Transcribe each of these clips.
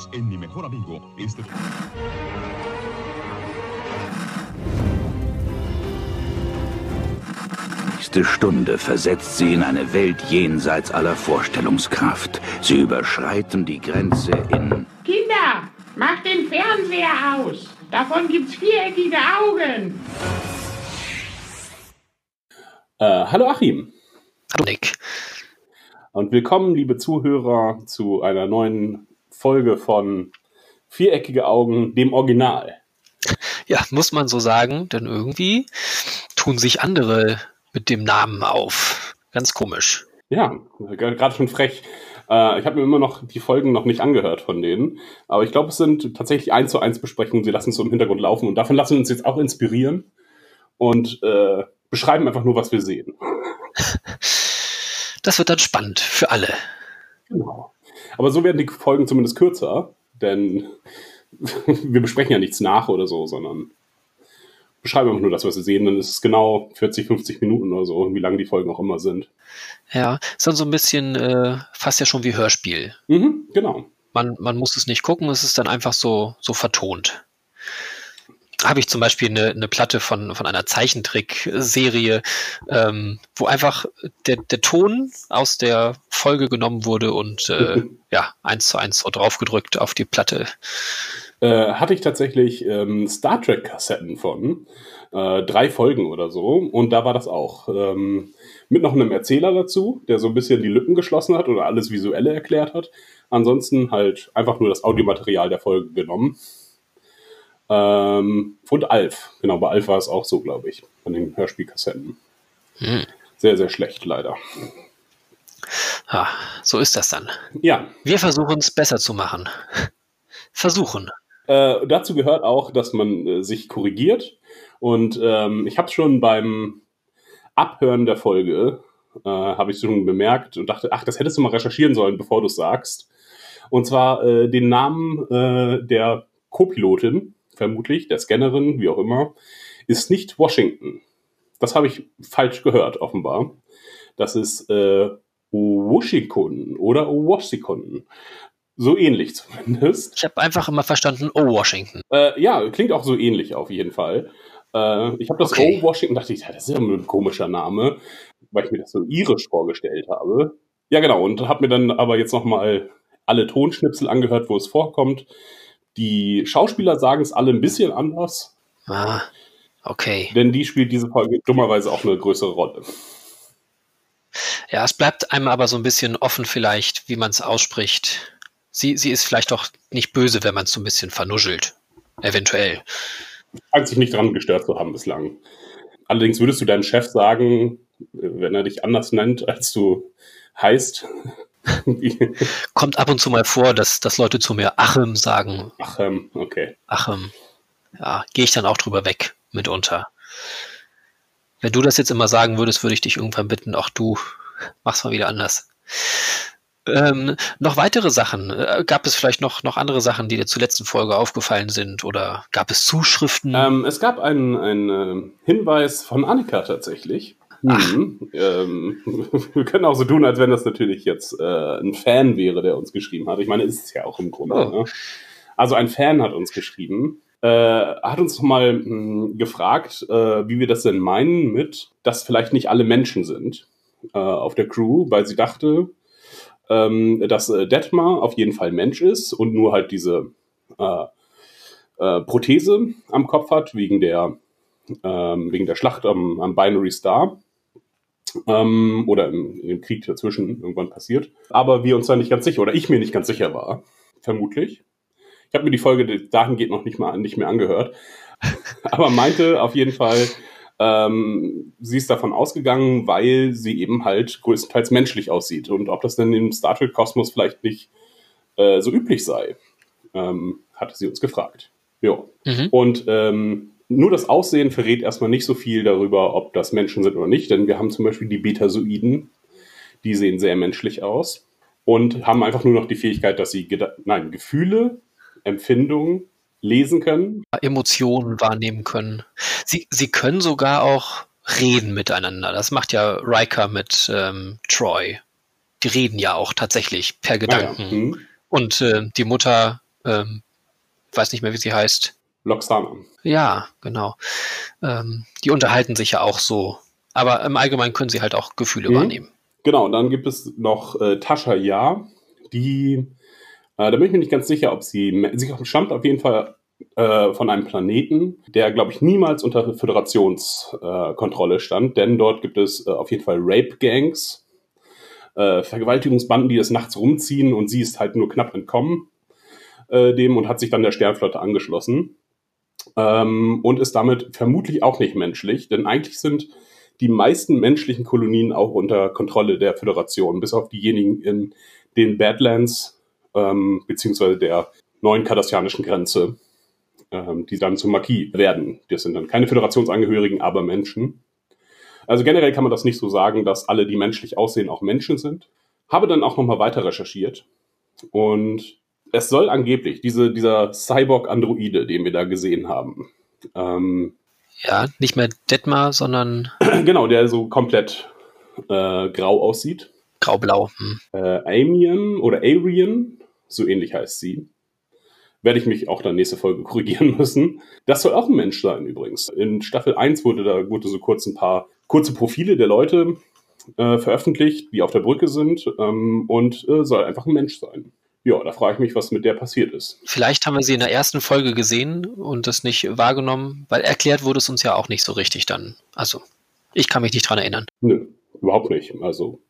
Unidos en Mi Mejor Amigo. Este... nächste Stunde versetzt sie in eine Welt jenseits aller Vorstellungskraft. Sie überschreiten die Grenze in... Kinder, macht den Fernseher aus. Davon gibt's viereckige Augen. Äh, hallo Achim. Hallo Nick. Und willkommen, liebe Zuhörer, zu einer neuen Folge von Viereckige Augen, dem Original. Ja, muss man so sagen, denn irgendwie tun sich andere mit dem Namen auf. Ganz komisch. Ja, gerade schon frech. Äh, ich habe mir immer noch die Folgen noch nicht angehört von denen, aber ich glaube, es sind tatsächlich eins zu eins Besprechungen. Sie lassen es so im Hintergrund laufen und davon lassen wir uns jetzt auch inspirieren und äh, beschreiben einfach nur, was wir sehen. Das wird dann spannend für alle. Genau. Aber so werden die Folgen zumindest kürzer, denn wir besprechen ja nichts nach oder so, sondern beschreiben einfach nur das, was wir sehen. Dann ist es genau 40, 50 Minuten oder so, wie lang die Folgen auch immer sind. Ja, ist dann so ein bisschen äh, fast ja schon wie Hörspiel. Mhm, genau. Man, man muss es nicht gucken, es ist dann einfach so, so vertont. Habe ich zum Beispiel eine, eine Platte von, von einer Zeichentrickserie, ähm, wo einfach der, der Ton aus der Folge genommen wurde und äh, ja, eins zu eins so draufgedrückt auf die Platte äh, hatte ich tatsächlich ähm, Star Trek-Kassetten von. Äh, drei Folgen oder so. Und da war das auch. Ähm, mit noch einem Erzähler dazu, der so ein bisschen die Lücken geschlossen hat oder alles Visuelle erklärt hat. Ansonsten halt einfach nur das Audiomaterial der Folge genommen. Ähm, und Alf. Genau, bei Alf war es auch so, glaube ich, von den Hörspielkassetten. Hm. Sehr, sehr schlecht, leider. Ja, so ist das dann. Ja. Wir versuchen es besser zu machen. Versuchen. Äh, dazu gehört auch, dass man äh, sich korrigiert. Und ähm, ich habe schon beim Abhören der Folge, äh, habe ich schon bemerkt und dachte, ach, das hättest du mal recherchieren sollen, bevor du es sagst. Und zwar äh, den Namen äh, der Co-Pilotin, vermutlich, der Scannerin, wie auch immer, ist nicht Washington. Das habe ich falsch gehört, offenbar. Das ist äh, Washington oder Washington. So ähnlich zumindest. Ich habe einfach immer verstanden, oh, Washington. Äh, ja, klingt auch so ähnlich auf jeden Fall. Äh, ich habe das okay. Oh, Washington, dachte ich, ja, das ist ja ein komischer Name, weil ich mir das so irisch vorgestellt habe. Ja, genau, und habe mir dann aber jetzt nochmal alle Tonschnipsel angehört, wo es vorkommt. Die Schauspieler sagen es alle ein bisschen anders. Ah, okay. Denn die spielt diese Folge dummerweise auch eine größere Rolle. Ja, es bleibt einem aber so ein bisschen offen vielleicht, wie man es ausspricht. Sie, sie ist vielleicht auch nicht böse, wenn man es so ein bisschen vernuschelt. Eventuell. Scheint sich nicht dran gestört zu haben bislang. Allerdings würdest du deinem Chef sagen, wenn er dich anders nennt, als du heißt. Kommt ab und zu mal vor, dass, dass Leute zu mir Achim sagen. Achim, okay. Achim. Ja, gehe ich dann auch drüber weg, mitunter. Wenn du das jetzt immer sagen würdest, würde ich dich irgendwann bitten, auch du mach's mal wieder anders. Ähm, noch weitere Sachen? Äh, gab es vielleicht noch, noch andere Sachen, die dir zur letzten Folge aufgefallen sind? Oder gab es Zuschriften? Ähm, es gab einen, einen äh, Hinweis von Annika tatsächlich. Hm, ähm, wir können auch so tun, als wenn das natürlich jetzt äh, ein Fan wäre, der uns geschrieben hat. Ich meine, ist es ja auch im Grunde. Oh. Ne? Also ein Fan hat uns geschrieben, äh, hat uns nochmal hm, gefragt, äh, wie wir das denn meinen mit, dass vielleicht nicht alle Menschen sind äh, auf der Crew, weil sie dachte, ähm, dass äh, Detmar auf jeden Fall Mensch ist und nur halt diese äh, äh, Prothese am Kopf hat, wegen der, ähm, wegen der Schlacht am, am Binary Star. Ähm, oder im, im, Krieg dazwischen irgendwann passiert. Aber wir uns da nicht ganz sicher, oder ich mir nicht ganz sicher war, vermutlich. Ich habe mir die Folge dahingehend noch nicht, mal, nicht mehr angehört, aber meinte auf jeden Fall, ähm, sie ist davon ausgegangen, weil sie eben halt größtenteils menschlich aussieht. Und ob das denn im Star Trek-Kosmos vielleicht nicht äh, so üblich sei, ähm, hatte sie uns gefragt. Ja. Mhm. Und ähm, nur das Aussehen verrät erstmal nicht so viel darüber, ob das Menschen sind oder nicht, denn wir haben zum Beispiel die Betasoiden, die sehen sehr menschlich aus und haben einfach nur noch die Fähigkeit, dass sie nein, Gefühle, Empfindungen lesen können. Emotionen wahrnehmen können. Sie, sie können sogar auch reden miteinander. Das macht ja Riker mit ähm, Troy. Die reden ja auch tatsächlich per Gedanken. Ah, ja. hm. Und äh, die Mutter ähm, weiß nicht mehr, wie sie heißt. Loxana. Ja, genau. Ähm, die unterhalten sich ja auch so. Aber im Allgemeinen können sie halt auch Gefühle Mhm. wahrnehmen. Genau, und dann gibt es noch äh, Tascha Ja, die, äh, da bin ich mir nicht ganz sicher, ob sie, sie stammt auf jeden Fall äh, von einem Planeten, der, glaube ich, niemals unter Föderationskontrolle äh, stand, denn dort gibt es äh, auf jeden Fall Rape-Gangs, äh, Vergewaltigungsbanden, die des Nachts rumziehen und sie ist halt nur knapp entkommen dem und hat sich dann der Sternflotte angeschlossen ähm, und ist damit vermutlich auch nicht menschlich, denn eigentlich sind die meisten menschlichen Kolonien auch unter Kontrolle der Föderation, bis auf diejenigen in den Badlands ähm, beziehungsweise der neuen kardassianischen Grenze, ähm, die dann zum Marquis werden. Das sind dann keine Föderationsangehörigen, aber Menschen. Also generell kann man das nicht so sagen, dass alle, die menschlich aussehen, auch Menschen sind. Habe dann auch nochmal weiter recherchiert und es soll angeblich diese, dieser Cyborg-Androide, den wir da gesehen haben, ähm, Ja, nicht mehr Detmar, sondern genau, der so komplett äh, grau aussieht. grau-blau. Hm. Äh, Amian oder Arian, so ähnlich heißt sie. Werde ich mich auch dann nächste Folge korrigieren müssen. Das soll auch ein Mensch sein übrigens. In Staffel 1 wurde da wurde so kurz ein paar kurze Profile der Leute äh, veröffentlicht, die auf der Brücke sind ähm, und äh, soll einfach ein Mensch sein. Ja, da frage ich mich, was mit der passiert ist. Vielleicht haben wir sie in der ersten Folge gesehen und das nicht wahrgenommen, weil erklärt wurde es uns ja auch nicht so richtig dann. Also, ich kann mich nicht dran erinnern. Nö, überhaupt nicht. Also,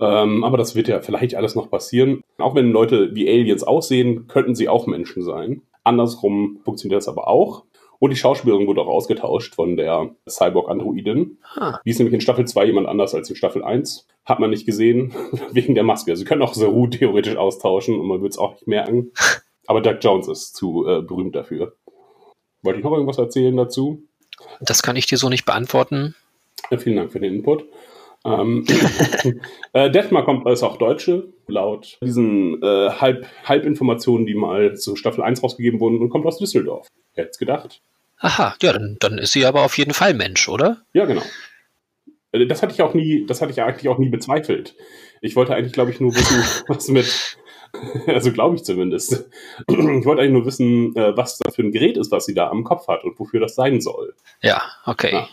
ähm, aber das wird ja vielleicht alles noch passieren. Auch wenn Leute wie Aliens aussehen, könnten sie auch Menschen sein. Andersrum funktioniert das aber auch. Und die Schauspielerin wurde auch ausgetauscht von der Cyborg-Androidin. Ah. Die ist nämlich in Staffel 2 jemand anders als in Staffel 1. Hat man nicht gesehen, wegen der Maske. Sie können auch Saru theoretisch austauschen und man wird es auch nicht merken. Aber Doug Jones ist zu äh, berühmt dafür. Wollte ich noch irgendwas erzählen dazu? Das kann ich dir so nicht beantworten. Ja, vielen Dank für den Input. Ähm, äh, Detmar kommt ist auch Deutsche, laut diesen äh, Halb, Halbinformationen, die mal zu Staffel 1 rausgegeben wurden, und kommt aus Düsseldorf. Wer hätte es gedacht? Aha, ja, dann, dann ist sie aber auf jeden Fall Mensch, oder? Ja, genau. Äh, Das hatte ich auch nie, das hatte ich eigentlich auch nie bezweifelt. Ich wollte eigentlich, glaube ich, nur wissen, was mit, also glaube ich zumindest. Ich wollte eigentlich nur wissen, äh, was das für ein Gerät ist, was sie da am Kopf hat und wofür das sein soll. Ja, okay. Ja.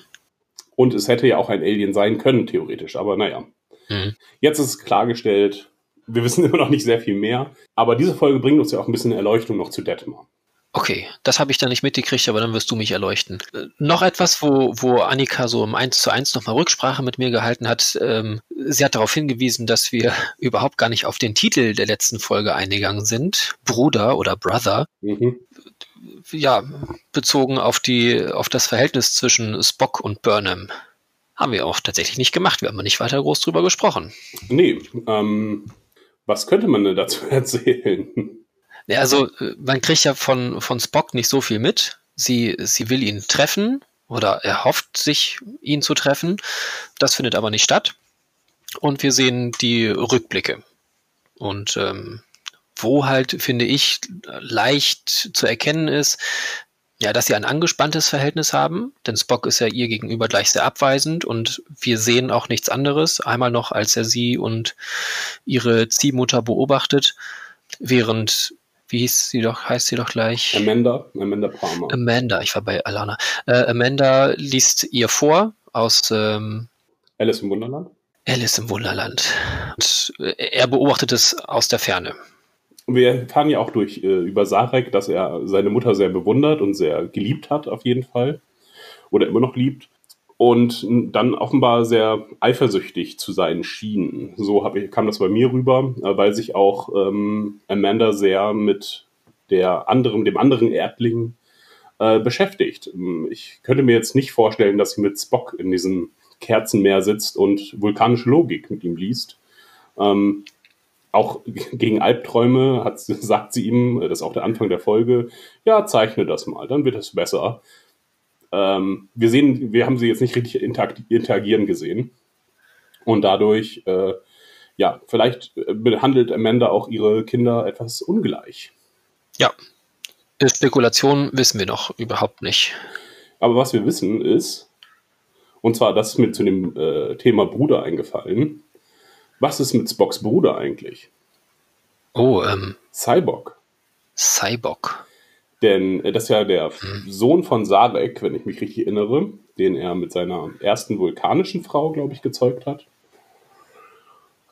Und es hätte ja auch ein Alien sein können, theoretisch, aber naja. Hm. Jetzt ist es klargestellt, wir wissen immer noch nicht sehr viel mehr, aber diese Folge bringt uns ja auch ein bisschen Erleuchtung noch zu Detmar. Okay, das habe ich da nicht mitgekriegt, aber dann wirst du mich erleuchten. Äh, noch etwas, wo, wo Annika so im 1 zu 1 nochmal Rücksprache mit mir gehalten hat. Ähm, sie hat darauf hingewiesen, dass wir überhaupt gar nicht auf den Titel der letzten Folge eingegangen sind. Bruder oder Brother. Mhm. Ja, bezogen auf die, auf das Verhältnis zwischen Spock und Burnham. Haben wir auch tatsächlich nicht gemacht. Wir haben nicht weiter groß drüber gesprochen. Nee, ähm, was könnte man denn dazu erzählen? Ja, also äh, man kriegt ja von, von Spock nicht so viel mit. Sie, sie will ihn treffen oder er hofft sich, ihn zu treffen. Das findet aber nicht statt. Und wir sehen die Rückblicke. Und ähm, wo halt, finde ich, leicht zu erkennen ist, ja, dass sie ein angespanntes Verhältnis haben, denn Spock ist ja ihr gegenüber gleich sehr abweisend und wir sehen auch nichts anderes. Einmal noch, als er sie und ihre Ziehmutter beobachtet, während, wie hieß sie doch, heißt sie doch gleich? Amanda, Amanda Palmer. Amanda, ich war bei Alana. Äh, Amanda liest ihr vor aus ähm, Alice im Wunderland. Alice im Wunderland. Und äh, er beobachtet es aus der Ferne. Wir erfahren ja auch durch äh, über Sarek, dass er seine Mutter sehr bewundert und sehr geliebt hat, auf jeden Fall. Oder immer noch liebt. Und dann offenbar sehr eifersüchtig zu sein schien. So ich, kam das bei mir rüber, äh, weil sich auch ähm, Amanda sehr mit der anderen, dem anderen Erdling äh, beschäftigt. Ich könnte mir jetzt nicht vorstellen, dass sie mit Spock in diesem Kerzenmeer sitzt und vulkanische Logik mit ihm liest. Ähm, auch gegen Albträume hat, sagt sie ihm, das ist auch der Anfang der Folge, ja, zeichne das mal, dann wird es besser. Ähm, wir sehen, wir haben sie jetzt nicht richtig interagieren gesehen. Und dadurch, äh, ja, vielleicht behandelt Amanda auch ihre Kinder etwas ungleich. Ja. Spekulation wissen wir noch überhaupt nicht. Aber was wir wissen ist, und zwar, das ist mir zu dem äh, Thema Bruder eingefallen, was ist mit Spocks Bruder eigentlich? Oh, ähm, Cyborg. Cyborg. Denn äh, das ist ja der Sohn von Sadek, wenn ich mich richtig erinnere, den er mit seiner ersten vulkanischen Frau, glaube ich, gezeugt hat.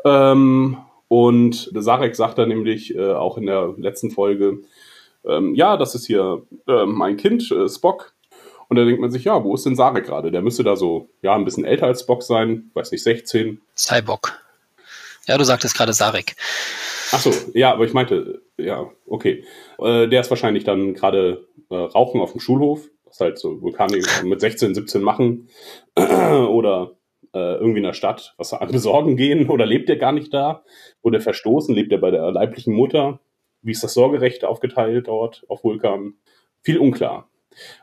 Ähm, und Sarek sagt dann nämlich äh, auch in der letzten Folge, ähm, ja, das ist hier äh, mein Kind, äh, Spock. Und da denkt man sich, ja, wo ist denn Sarek gerade? Der müsste da so, ja, ein bisschen älter als Spock sein, weiß nicht, 16. Cyborg. Ja, du sagtest gerade Sarek. Ach so, ja, aber ich meinte, ja, okay. Äh, der ist wahrscheinlich dann gerade äh, rauchen auf dem Schulhof, was halt so Vulkaniker mit 16, 17 machen. oder äh, irgendwie in der Stadt was besorgen gehen oder lebt er gar nicht da? Wurde verstoßen? Lebt er bei der leiblichen Mutter? Wie ist das Sorgerecht aufgeteilt dort auf Vulkan? Viel unklar.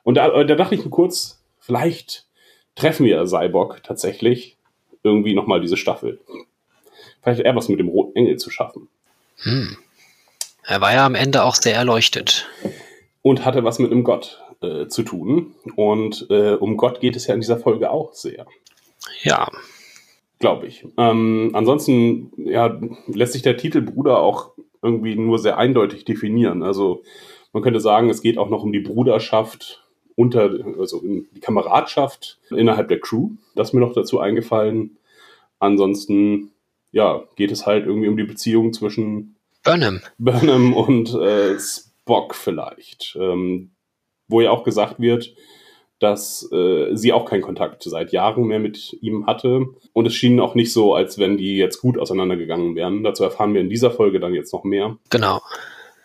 Und da, da dachte ich mir kurz, vielleicht treffen wir Cyborg tatsächlich irgendwie nochmal diese Staffel. Vielleicht hat er was mit dem Roten Engel zu schaffen. Hm. Er war ja am Ende auch sehr erleuchtet. Und hatte was mit einem Gott äh, zu tun. Und äh, um Gott geht es ja in dieser Folge auch sehr. Ja. Glaube ich. Ähm, ansonsten ja, lässt sich der Titel Bruder auch irgendwie nur sehr eindeutig definieren. Also man könnte sagen, es geht auch noch um die Bruderschaft unter, also die Kameradschaft innerhalb der Crew. Das ist mir noch dazu eingefallen. Ansonsten, ja, geht es halt irgendwie um die Beziehung zwischen Burnham, Burnham und äh, Spock vielleicht. Ähm, wo ja auch gesagt wird, dass äh, sie auch keinen Kontakt seit Jahren mehr mit ihm hatte. Und es schien auch nicht so, als wenn die jetzt gut auseinandergegangen wären. Dazu erfahren wir in dieser Folge dann jetzt noch mehr. Genau.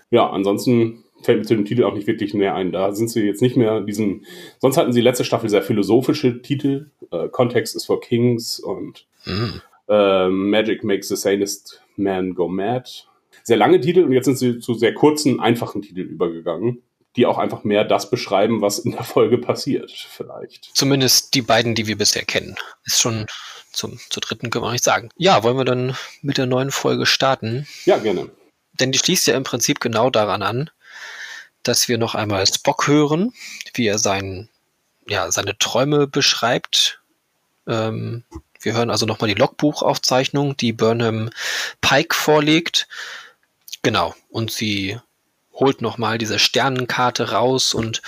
Ja, ansonsten fällt mir zu dem Titel auch nicht wirklich näher ein. Da sind sie jetzt nicht mehr diesen. Sonst hatten sie letzte Staffel sehr philosophische Titel. Äh, Context is for Kings und Hm. Äh, Magic makes the sanest man go mad. Sehr lange Titel und jetzt sind sie zu sehr kurzen, einfachen Titeln übergegangen, die auch einfach mehr das beschreiben, was in der Folge passiert, vielleicht. Zumindest die beiden, die wir bisher kennen. Ist schon zum, zur dritten, können wir nicht sagen. Ja, wollen wir dann mit der neuen Folge starten? Ja, gerne. Denn die schließt ja im Prinzip genau daran an, dass wir noch einmal Spock hören, wie er sein, ja, seine Träume beschreibt. Ähm, wir hören also nochmal die Logbuchaufzeichnung, die Burnham Pike vorlegt. Genau. Und sie holt nochmal diese Sternenkarte raus und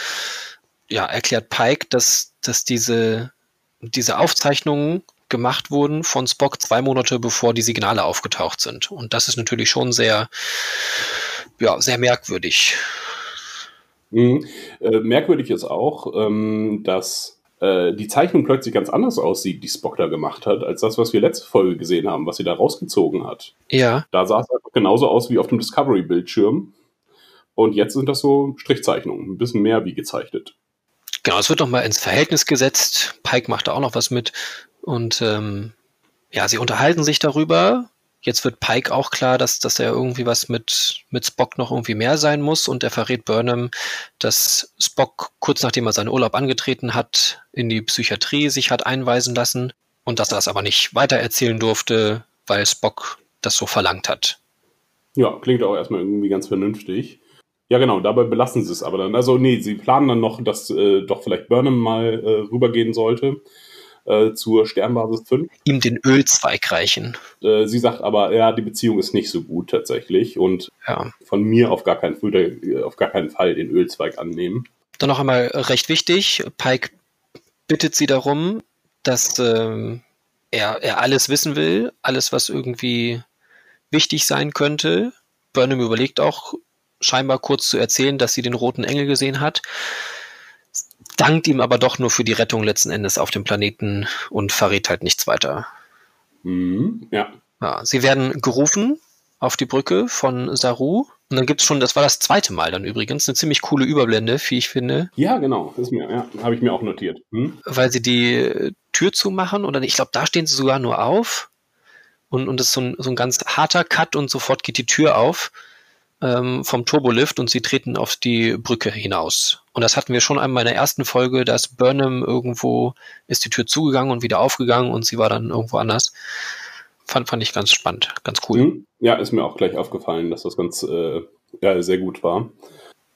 ja, erklärt Pike, dass, dass diese, diese Aufzeichnungen gemacht wurden von Spock zwei Monate bevor die Signale aufgetaucht sind. Und das ist natürlich schon sehr, ja, sehr merkwürdig. Mhm. Äh, merkwürdig ist auch, ähm, dass äh, die Zeichnung plötzlich ganz anders aussieht, die Spock da gemacht hat, als das, was wir letzte Folge gesehen haben, was sie da rausgezogen hat. Ja, Da sah es einfach genauso aus wie auf dem Discovery-Bildschirm. Und jetzt sind das so Strichzeichnungen, ein bisschen mehr wie gezeichnet. genau, es wird nochmal ins Verhältnis gesetzt. Pike macht da auch noch was mit. Und ähm, ja, sie unterhalten sich darüber. Jetzt wird Pike auch klar, dass, dass er irgendwie was mit, mit Spock noch irgendwie mehr sein muss. Und er verrät Burnham, dass Spock kurz nachdem er seinen Urlaub angetreten hat, in die Psychiatrie sich hat einweisen lassen. Und dass er das aber nicht weitererzählen durfte, weil Spock das so verlangt hat. Ja, klingt auch erstmal irgendwie ganz vernünftig. Ja, genau, dabei belassen sie es aber dann. Also, nee, sie planen dann noch, dass äh, doch vielleicht Burnham mal äh, rübergehen sollte äh, zur Sternbasis 5. Ihm den Ölzweig reichen. Äh, sie sagt aber, ja, die Beziehung ist nicht so gut tatsächlich und Ja. von mir auf gar keinen, Fall- äh, auf gar keinen Fall den Ölzweig annehmen. Dann noch einmal recht wichtig, Pike bittet sie darum, dass ähm, er, er alles wissen will, alles, was irgendwie wichtig sein könnte. Burnham überlegt auch scheinbar kurz zu erzählen, dass sie den roten Engel gesehen hat, dankt ihm aber doch nur für die Rettung letzten Endes auf dem Planeten und verrät halt nichts weiter. Mhm, ja. Ja, sie werden gerufen auf die Brücke von Saru. Und dann gibt's schon, das war das zweite Mal dann übrigens, eine ziemlich coole Überblende, wie ich finde, Ja, genau, ist mir, ja, habe ich mir auch notiert. Hm? weil sie die äh, Tür zumachen oder ich glaube, da stehen sie sogar nur auf und, und das ist so ein, so ein ganz harter Cut und sofort geht die Tür auf ähm, vom Turbolift und sie treten auf die Brücke hinaus. Und das hatten wir schon einmal in der ersten Folge, dass Burnham irgendwo ist die Tür zugegangen und wieder aufgegangen und sie war dann irgendwo anders. Fand, fand ich ganz spannend, ganz cool. Hm? Ja, ist mir auch gleich aufgefallen, dass das ganz äh, ja, sehr gut war.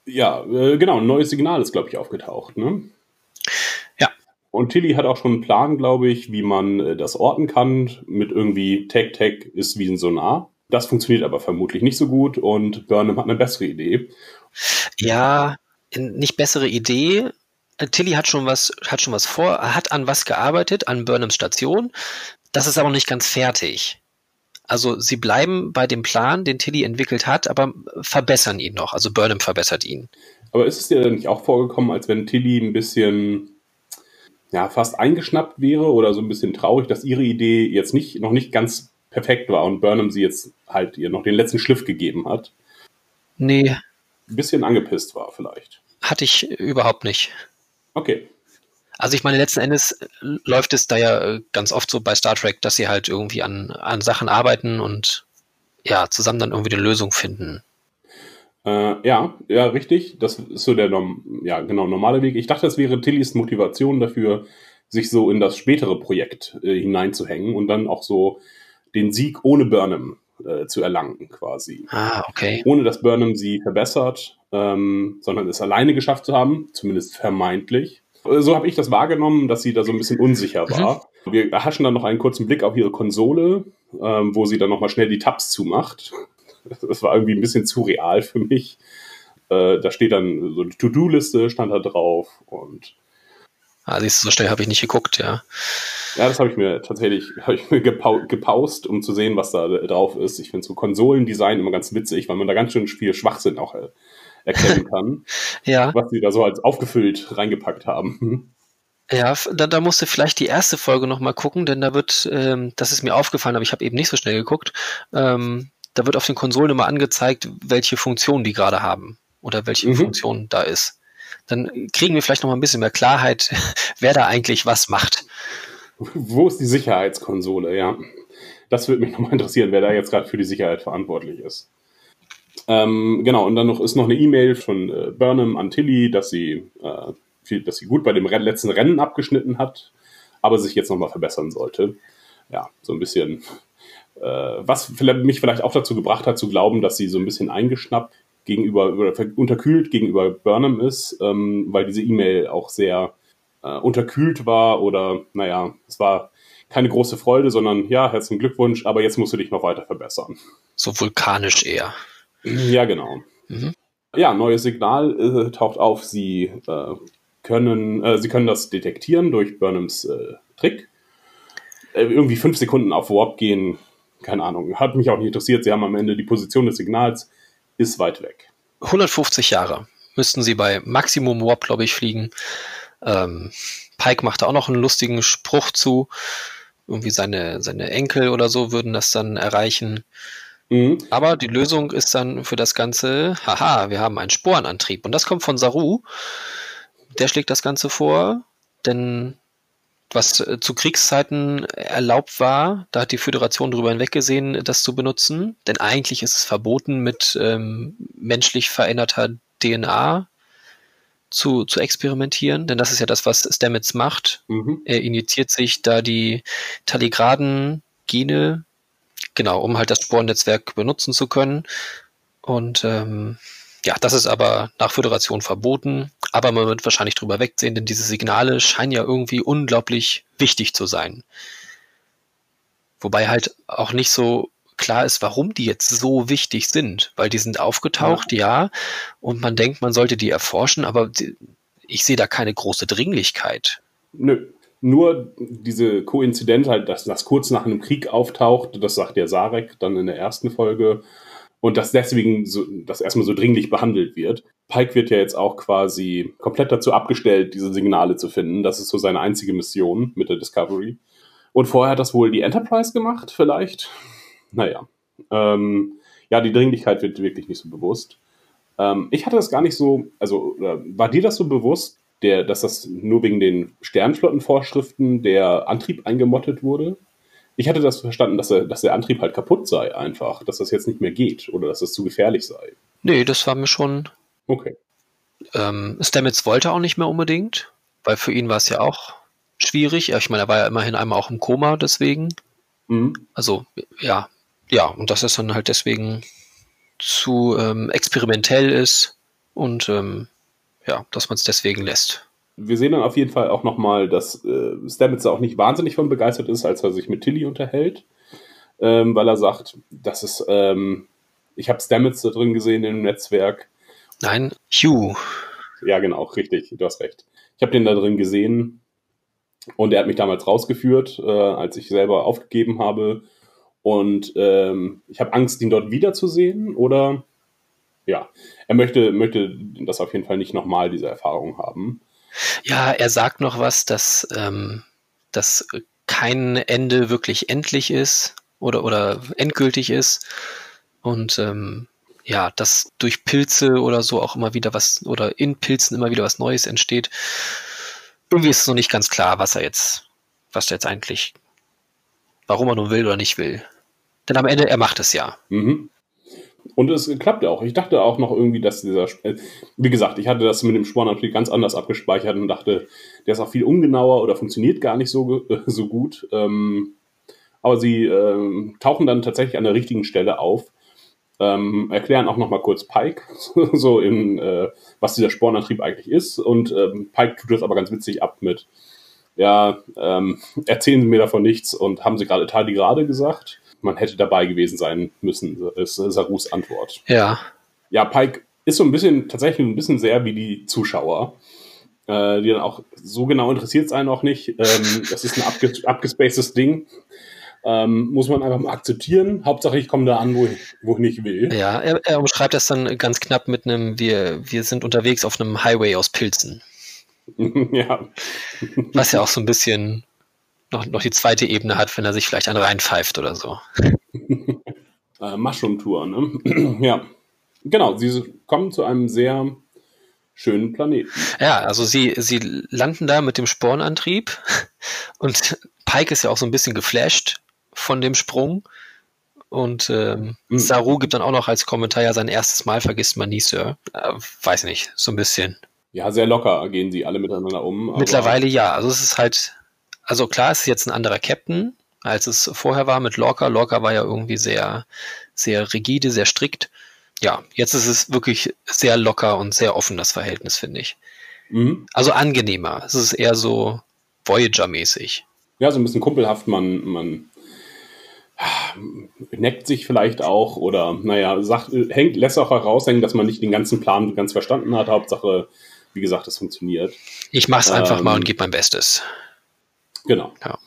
Ja, äh, genau, ein neues Signal ist, glaube ich, aufgetaucht. Ne? Ja. Und Tilly hat auch schon einen Plan, glaube ich, wie man äh, das orten kann. Mit irgendwie Tag Tag ist wie ein Sonar. Das funktioniert aber vermutlich nicht so gut und Burnham hat eine bessere Idee. Ja, nicht bessere Idee. Tilly hat schon was, hat schon was vor, hat an was gearbeitet, an Burnhams Station. Das ist aber nicht ganz fertig. Also sie bleiben bei dem Plan, den Tilly entwickelt hat, aber verbessern ihn noch. Also Burnham verbessert ihn. Aber ist es dir denn nicht auch vorgekommen, als wenn Tilly ein bisschen ja, fast eingeschnappt wäre oder so ein bisschen traurig, dass ihre Idee jetzt nicht, noch nicht ganz perfekt war und Burnham sie jetzt halt ihr noch den letzten Schliff gegeben hat? Nee. Ein bisschen angepisst war vielleicht. Hatte ich überhaupt nicht. Okay. Also ich meine, letzten Endes läuft es da ja äh, ganz oft so bei Star Trek, dass sie halt irgendwie an, an Sachen arbeiten und ja, zusammen dann irgendwie eine Lösung finden. Äh, ja, ja, richtig. Das ist so der ja, genau, normale Weg. Ich dachte, es wäre Tillys Motivation dafür, sich so in das spätere Projekt äh, hineinzuhängen und dann auch so den Sieg ohne Burnham äh, zu erlangen, quasi. Ah, okay. Ohne dass Burnham sie verbessert, ähm, sondern es alleine geschafft zu haben, zumindest vermeintlich. So habe ich das wahrgenommen, dass sie da so ein bisschen unsicher mhm. war. Mhm. Wir erhaschen dann noch einen kurzen Blick auf ihre Konsole, ähm, wo sie dann nochmal schnell die Tabs zumacht. Das war irgendwie ein bisschen zu real für mich. Äh, da steht dann so eine To-Do-Liste, stand da drauf und. Ah, siehst du, so schnell habe ich nicht geguckt, ja. Ja, das habe ich mir tatsächlich ich mir gepau gepaust, um zu sehen, was da drauf ist. Ich finde so Konsolendesign immer ganz witzig, weil man da ganz schön viel Schwachsinn auch äh, erkennen kann. ja. Was sie da so als aufgefüllt reingepackt haben. Ja, da, da musst du vielleicht die erste Folge nochmal gucken, denn da wird, ähm, das ist mir aufgefallen, aber ich habe eben nicht so schnell geguckt, ähm, da wird auf den Konsolen immer angezeigt, welche Funktion die gerade haben oder welche mhm. Funktion da ist. Dann kriegen wir vielleicht noch mal ein bisschen mehr Klarheit, wer da eigentlich was macht. Wo ist die Sicherheitskonsole, ja? Das würde mich nochmal interessieren, wer da jetzt gerade für die Sicherheit verantwortlich ist. Ähm, genau, und dann noch ist noch eine E-Mail von äh, Burnham an Tilly, dass sie, äh, viel, dass sie gut bei dem letzten Rennen abgeschnitten hat, aber sich jetzt nochmal verbessern sollte. Ja, so ein bisschen äh, was mich vielleicht auch dazu gebracht hat, zu glauben, dass sie so ein bisschen eingeschnappt gegenüber oder unterkühlt gegenüber Burnham ist, ähm, weil diese E-Mail auch sehr äh, unterkühlt war oder naja, es war keine große Freude, sondern ja, herzlichen Glückwunsch, aber jetzt musst du dich noch weiter verbessern. So vulkanisch eher. Ja, genau. Mhm. Ja, neues Signal äh, taucht auf. Sie äh, können, äh, sie können das detektieren durch Burnhams äh, Trick. Äh, irgendwie fünf Sekunden auf Warp gehen, keine Ahnung, hat mich auch nicht interessiert. Sie haben am Ende die Position des Signals, ist weit weg. 150 Jahre müssten sie bei Maximum Warp, glaube ich, fliegen. Ähm, Pike machte auch noch einen lustigen Spruch zu. Irgendwie seine, seine Enkel oder so würden das dann erreichen. Mhm. Aber die Lösung ist dann für das Ganze, haha, wir haben einen Sporenantrieb. Und das kommt von Saru. Der schlägt das Ganze vor, denn was äh, zu Kriegszeiten erlaubt war. Da hat die Föderation darüber hinweggesehen, das zu benutzen. Denn eigentlich ist es verboten, mit ähm, menschlich veränderter DNA zu, zu experimentieren. Denn das ist ja das, was Stamets macht. Mhm. Er injiziert sich da die Talligraden-Gene, genau, um halt das Sporennetzwerk benutzen zu können. Und ähm, ja, das ist aber nach Föderation verboten, aber man wird wahrscheinlich drüber wegsehen, denn diese Signale scheinen ja irgendwie unglaublich wichtig zu sein. Wobei halt auch nicht so klar ist, warum die jetzt so wichtig sind, weil die sind aufgetaucht, ja, ja. Und man denkt, man sollte die erforschen, aber ich sehe da keine große Dringlichkeit. Nö, nur diese Koinzidenz halt, dass das kurz nach einem Krieg auftaucht, das sagt der Sarek dann in der ersten Folge, und dass deswegen so, das erstmal so dringlich behandelt wird. Pike wird ja jetzt auch quasi komplett dazu abgestellt, diese Signale zu finden. Das ist so seine einzige Mission mit der Discovery. Und vorher hat das wohl die Enterprise gemacht, vielleicht. Naja. Ähm, ja, die Dringlichkeit wird wirklich nicht so bewusst. Ähm, ich hatte das gar nicht so, also war dir das so bewusst, der, dass das nur wegen den Sternflottenvorschriften der Antrieb eingemottet wurde? Ich hatte das verstanden, dass, er, dass der Antrieb halt kaputt sei einfach, dass das jetzt nicht mehr geht oder dass das zu gefährlich sei. Nee, das war mir schon. Okay. Ähm, Stamets wollte auch nicht mehr unbedingt, weil für ihn war es ja auch schwierig. Ich meine, er war ja immerhin einmal auch im Koma deswegen. Mhm. Also, ja, ja, und dass es dann halt deswegen zu ähm, experimentell ist und ähm, ja, dass man es deswegen lässt wir sehen dann auf jeden Fall auch nochmal, dass äh, Stamets auch nicht wahnsinnig von begeistert ist, als er sich mit Tilly unterhält. ähm, weil er sagt, dass es, ähm, ich habe Stamets da drin gesehen im Netzwerk. Nein, Hugh. Ja, genau, richtig, du hast recht. Ich habe den da drin gesehen und er hat mich damals rausgeführt, äh, als ich selber aufgegeben habe. Und ähm, ich habe Angst, ihn dort wiederzusehen oder ja, er möchte, möchte das auf jeden Fall nicht nochmal, diese Erfahrung haben. Ja, er sagt noch was, dass, ähm, dass kein Ende wirklich endlich ist oder, oder endgültig ist. Und ähm, ja, dass durch Pilze oder so auch immer wieder was, oder in Pilzen immer wieder was Neues entsteht. Irgendwie ist es noch nicht ganz klar, was er jetzt, was er jetzt eigentlich, warum er nun will oder nicht will. Denn am Ende, er macht es ja. Mhm. Und es klappte auch. Ich dachte auch noch irgendwie, dass dieser, äh, wie gesagt, ich hatte das mit dem Spornantrieb ganz anders abgespeichert und dachte, der ist auch viel ungenauer oder funktioniert gar nicht so, so gut. Ähm, aber sie äh, tauchen dann tatsächlich an der richtigen Stelle auf. Ähm, erklären auch noch mal kurz Pike, so in, äh, was dieser Spornantrieb eigentlich ist. Und ähm, Pike tut das aber ganz witzig ab mit, ja, ähm, erzählen Sie mir davon nichts und haben Sie gerade Tardigrade gesagt? Man hätte dabei gewesen sein müssen, ist Sarus Antwort. Ja. Ja, Pike ist so ein bisschen, tatsächlich ein bisschen sehr wie die Zuschauer, äh, die dann auch so genau interessiert sein auch nicht. Ähm, das ist ein abge abgespacedes Ding. Ähm, muss man einfach mal akzeptieren. Hauptsache, ich komme da an, wo ich, wo ich nicht will. Ja, er, er umschreibt das dann ganz knapp mit einem, wir, wir sind unterwegs auf einem Highway aus Pilzen. ja. Was ja auch so ein bisschen noch, noch die zweite Ebene hat, wenn er sich vielleicht einen reinpfeift oder so. äh, Mushroom-Tour, ne? ja. Genau, sie kommen zu einem sehr schönen Planeten. Ja, also sie, sie landen da mit dem Spornantrieb und Pike ist ja auch so ein bisschen geflasht von dem Sprung. Und ähm, mhm. Saru gibt dann auch noch als Kommentar ja sein erstes Mal vergisst man nie, Sir. Äh, weiß nicht, so ein bisschen. Ja, sehr locker gehen sie alle miteinander um. Mittlerweile ja. Also es ist halt, also klar, es ist jetzt ein anderer Captain, als es vorher war mit Lorca. Lorca war ja irgendwie sehr, sehr rigide, sehr strikt. Ja, jetzt ist es wirklich sehr locker und sehr offen, das Verhältnis, finde ich. Mhm. Also angenehmer. Es ist eher so Voyager-mäßig. Ja, so ein bisschen kumpelhaft. Man, man neckt sich vielleicht auch oder, naja, sagt, hängt, lässt auch heraushängen, dass man nicht den ganzen Plan ganz verstanden hat. Hauptsache, wie gesagt, es funktioniert. Ich mach's einfach ähm, mal und gebe mein Bestes. Genau. Ja.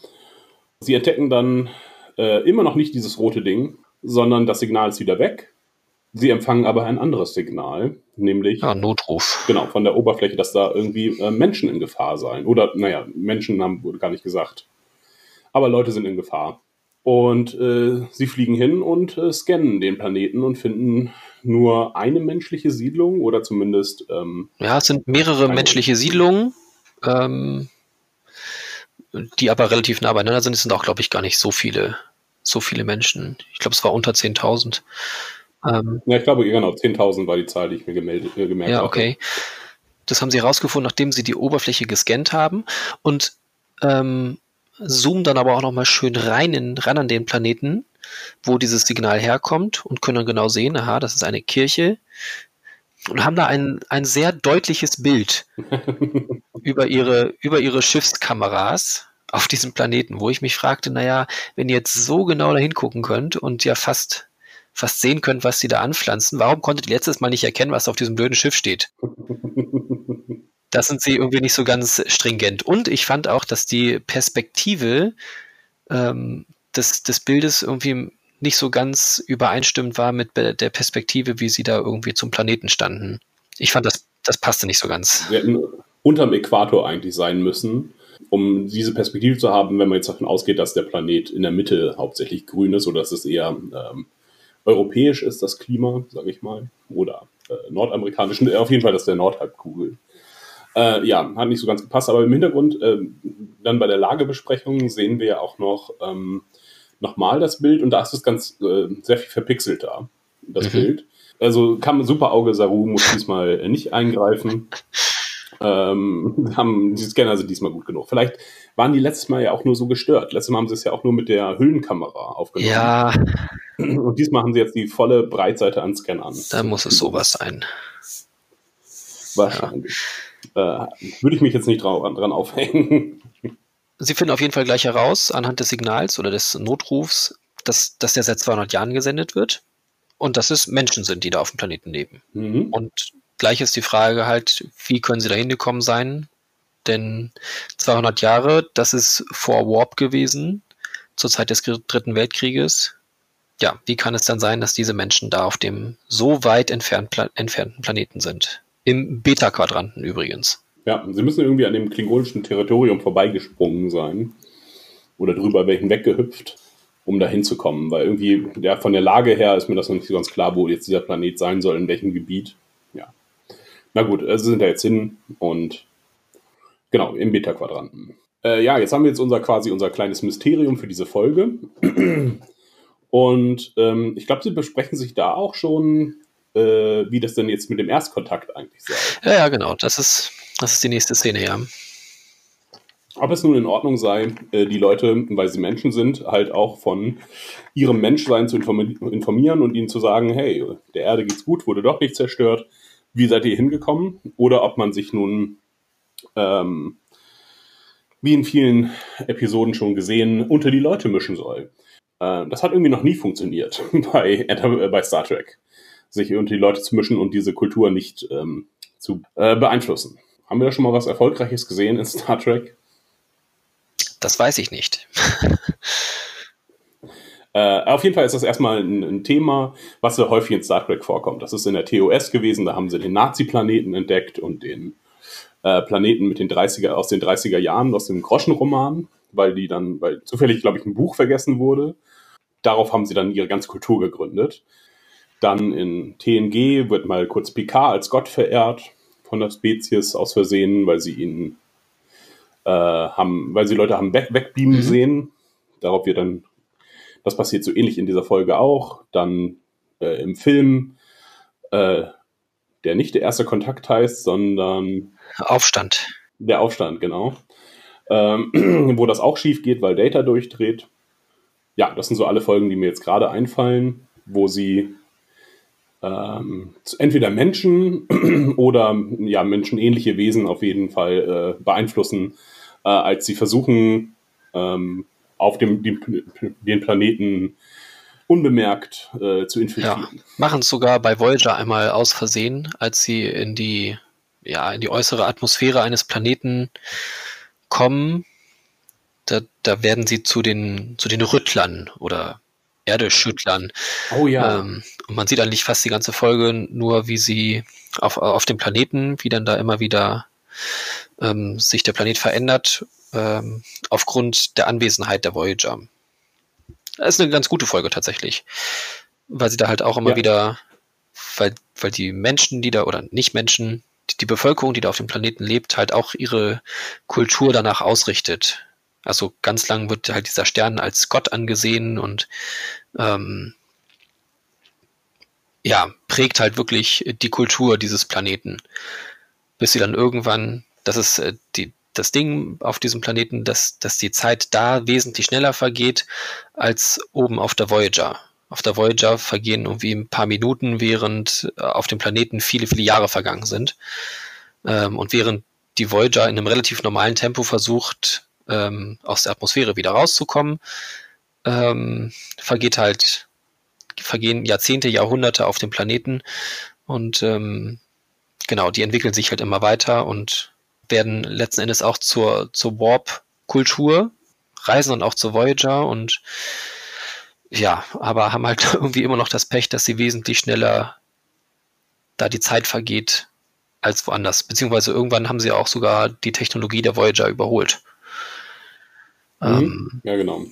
Sie entdecken dann äh, immer noch nicht dieses rote Ding, sondern das Signal ist wieder weg. Sie empfangen aber ein anderes Signal, nämlich ja, Notruf. Genau, von der Oberfläche, dass da irgendwie äh, Menschen in Gefahr seien. Oder, naja, Menschen haben, wurde gar nicht gesagt. Aber Leute sind in Gefahr. Und äh, sie fliegen hin und äh, scannen den Planeten und finden nur eine menschliche Siedlung oder zumindest. Ähm, ja, es sind mehrere menschliche Siedlungen, ähm, die aber relativ nah beieinander sind. Es sind auch, glaube ich, gar nicht so viele, so viele Menschen. Ich glaube, es war unter 10.000. Ähm, ja, ich glaube, genau, 10.000 war die Zahl, die ich mir gemeldet, äh, gemerkt habe. Ja, okay. Das haben sie herausgefunden, nachdem sie die Oberfläche gescannt haben. Und ähm, zoomen dann aber auch nochmal schön rein, in, ran an den Planeten, wo dieses Signal herkommt und können dann genau sehen, aha, das ist eine Kirche und haben da ein, ein sehr deutliches Bild über ihre, über ihre Schiffskameras auf diesem Planeten, wo ich mich fragte, naja, wenn ihr jetzt so genau da hingucken könnt und ja fast, fast sehen könnt, was sie da anpflanzen, warum konntet ihr letztes Mal nicht erkennen, was auf diesem blöden Schiff steht? da sind sie irgendwie nicht so ganz stringent. Und ich fand auch, dass die Perspektive ähm, des, des Bildes irgendwie nicht so ganz übereinstimmend war mit der Perspektive, wie sie da irgendwie zum Planeten standen. Ich fand, das, das passte nicht so ganz. Wir hätten unterm Äquator eigentlich sein müssen, um diese Perspektive zu haben, wenn man jetzt davon ausgeht, dass der Planet in der Mitte hauptsächlich grün ist oder dass es eher ähm, europäisch ist, das Klima, sage ich mal, oder äh, nordamerikanisch, auf jeden Fall das der Nordhalbkugel. Äh, ja, hat nicht so ganz gepasst, aber im Hintergrund, äh, dann bei der Lagebesprechung sehen wir ja auch noch ähm, nochmal das Bild und da ist es ganz äh, sehr viel verpixelter, das mhm. Bild. Also kam super Auge, Saru muss diesmal nicht eingreifen. Ähm, haben, die Scanner sind diesmal gut genug. Vielleicht waren die letztes Mal ja auch nur so gestört. Letztes Mal haben sie es ja auch nur mit der Hüllenkamera aufgenommen. Ja. Und diesmal haben sie jetzt die volle Breitseite an Scannern. Da muss es sowas sein. Wahrscheinlich. Ja äh, würde ich mich jetzt nicht dran, dran aufhängen. Sie finden auf jeden Fall gleich heraus, anhand des Signals oder des Notrufs, dass, dass der seit 200 Jahren gesendet wird und dass es Menschen sind, die da auf dem Planeten leben. Mhm. Und gleich ist die Frage halt, wie können sie da hingekommen sein? Denn 200 Jahre, das ist vor Warp gewesen, zur Zeit des Dritten Weltkrieges. Ja, wie kann es dann sein, dass diese Menschen da auf dem so weit entfernt, pla entfernten Planeten sind? Im Beta-Quadranten übrigens. Ja, sie müssen irgendwie an dem klingonischen Territorium vorbeigesprungen sein. Oder drüber weggehüpft, um da hinzukommen. Weil irgendwie, ja, von der Lage her ist mir das noch nicht so ganz klar, wo jetzt dieser Planet sein soll, in welchem Gebiet. Ja. Na gut, also sie sind da jetzt hin und genau, im Beta-Quadranten. Äh, ja, jetzt haben wir jetzt unser quasi unser kleines Mysterium für diese Folge. Und ähm, ich glaube, sie besprechen sich da auch schon, äh, wie das denn jetzt mit dem Erstkontakt eigentlich sei. Ja, ja, genau. Das ist, das ist die nächste Szene, ja. Ob es nun in Ordnung sei, äh, die Leute, weil sie Menschen sind, halt auch von ihrem Menschsein zu informieren und ihnen zu sagen, hey, der Erde geht's gut, wurde doch nicht zerstört, wie seid ihr hingekommen? Oder ob man sich nun ähm, wie in vielen Episoden schon gesehen, unter die Leute mischen soll. Äh, das hat irgendwie noch nie funktioniert bei, äh, bei Star Trek, sich unter die Leute zu mischen und diese Kultur nicht ähm, zu äh, beeinflussen. Haben wir da schon mal was Erfolgreiches gesehen in Star Trek? Das weiß ich nicht. Äh, auf jeden Fall ist das erstmal ein, ein, Thema, was sehr häufig in Star Trek vorkommt. Das ist in der TOS gewesen, da haben sie den Nazi-Planeten entdeckt und den äh, Planeten mit den 30er, aus den 30er Jahren, aus dem Groschenroman, weil die dann, weil zufällig, glaube ich, ein Buch vergessen wurde. Darauf haben sie dann ihre ganze Kultur gegründet. Dann in TNG wird mal kurz Picard als Gott verehrt von der Spezies aus Versehen, weil sie ihn äh, haben, weil sie Leute haben weg, wegbeamen mhm. sehen. Darauf wird dann, das passiert so ähnlich in dieser Folge auch. Dann äh, im Film, äh, der nicht der erste Kontakt heißt, sondern Aufstand. Der Aufstand, genau. Ähm, wo das auch schief geht, weil Data durchdreht. Ja, das sind so alle Folgen, die mir jetzt gerade einfallen, wo sie ähm, entweder Menschen oder ja, menschenähnliche Wesen auf jeden Fall äh, beeinflussen, äh, als sie versuchen, ähm, auf dem, dem, den Planeten unbemerkt äh, zu infiltrieren. Ja, machen es sogar bei Voyager einmal aus Versehen, als sie in die ja, in die äußere Atmosphäre eines Planeten kommen, da, da werden sie zu den, zu den Rüttlern oder Erdeschüttlern. Oh ja. Ähm, und man sieht eigentlich fast die ganze Folge nur, wie sie auf, auf dem Planeten, wie dann da immer wieder ähm, sich der Planet verändert, ähm, aufgrund der Anwesenheit der Voyager. Das ist eine ganz gute Folge tatsächlich, weil sie da halt auch immer ja. wieder, weil, weil die Menschen, die da, oder nicht Menschen, die Bevölkerung, die da auf dem Planeten lebt, halt auch ihre Kultur danach ausrichtet. Also ganz lang wird halt dieser Stern als Gott angesehen und ähm, ja, prägt halt wirklich die Kultur dieses Planeten. Bis sie dann irgendwann, das ist äh, die, das Ding auf diesem Planeten, dass, dass die Zeit da wesentlich schneller vergeht als oben auf der Voyager. Auf der Voyager vergehen irgendwie ein paar Minuten, während äh, auf dem Planeten viele, viele Jahre vergangen sind. Ähm, und während die Voyager in einem relativ normalen Tempo versucht, ähm, aus der Atmosphäre wieder rauszukommen, ähm, vergeht halt, vergehen Jahrzehnte, Jahrhunderte auf dem Planeten und ähm, genau, die entwickeln sich halt immer weiter und werden letzten Endes auch zur, zur Warp-Kultur, reisen dann auch zur Voyager und ja, aber haben halt irgendwie immer noch das Pech, dass sie wesentlich schneller da die Zeit vergeht als woanders. Beziehungsweise irgendwann haben sie auch sogar die Technologie der Voyager überholt. Mhm. Ähm, ja, genau.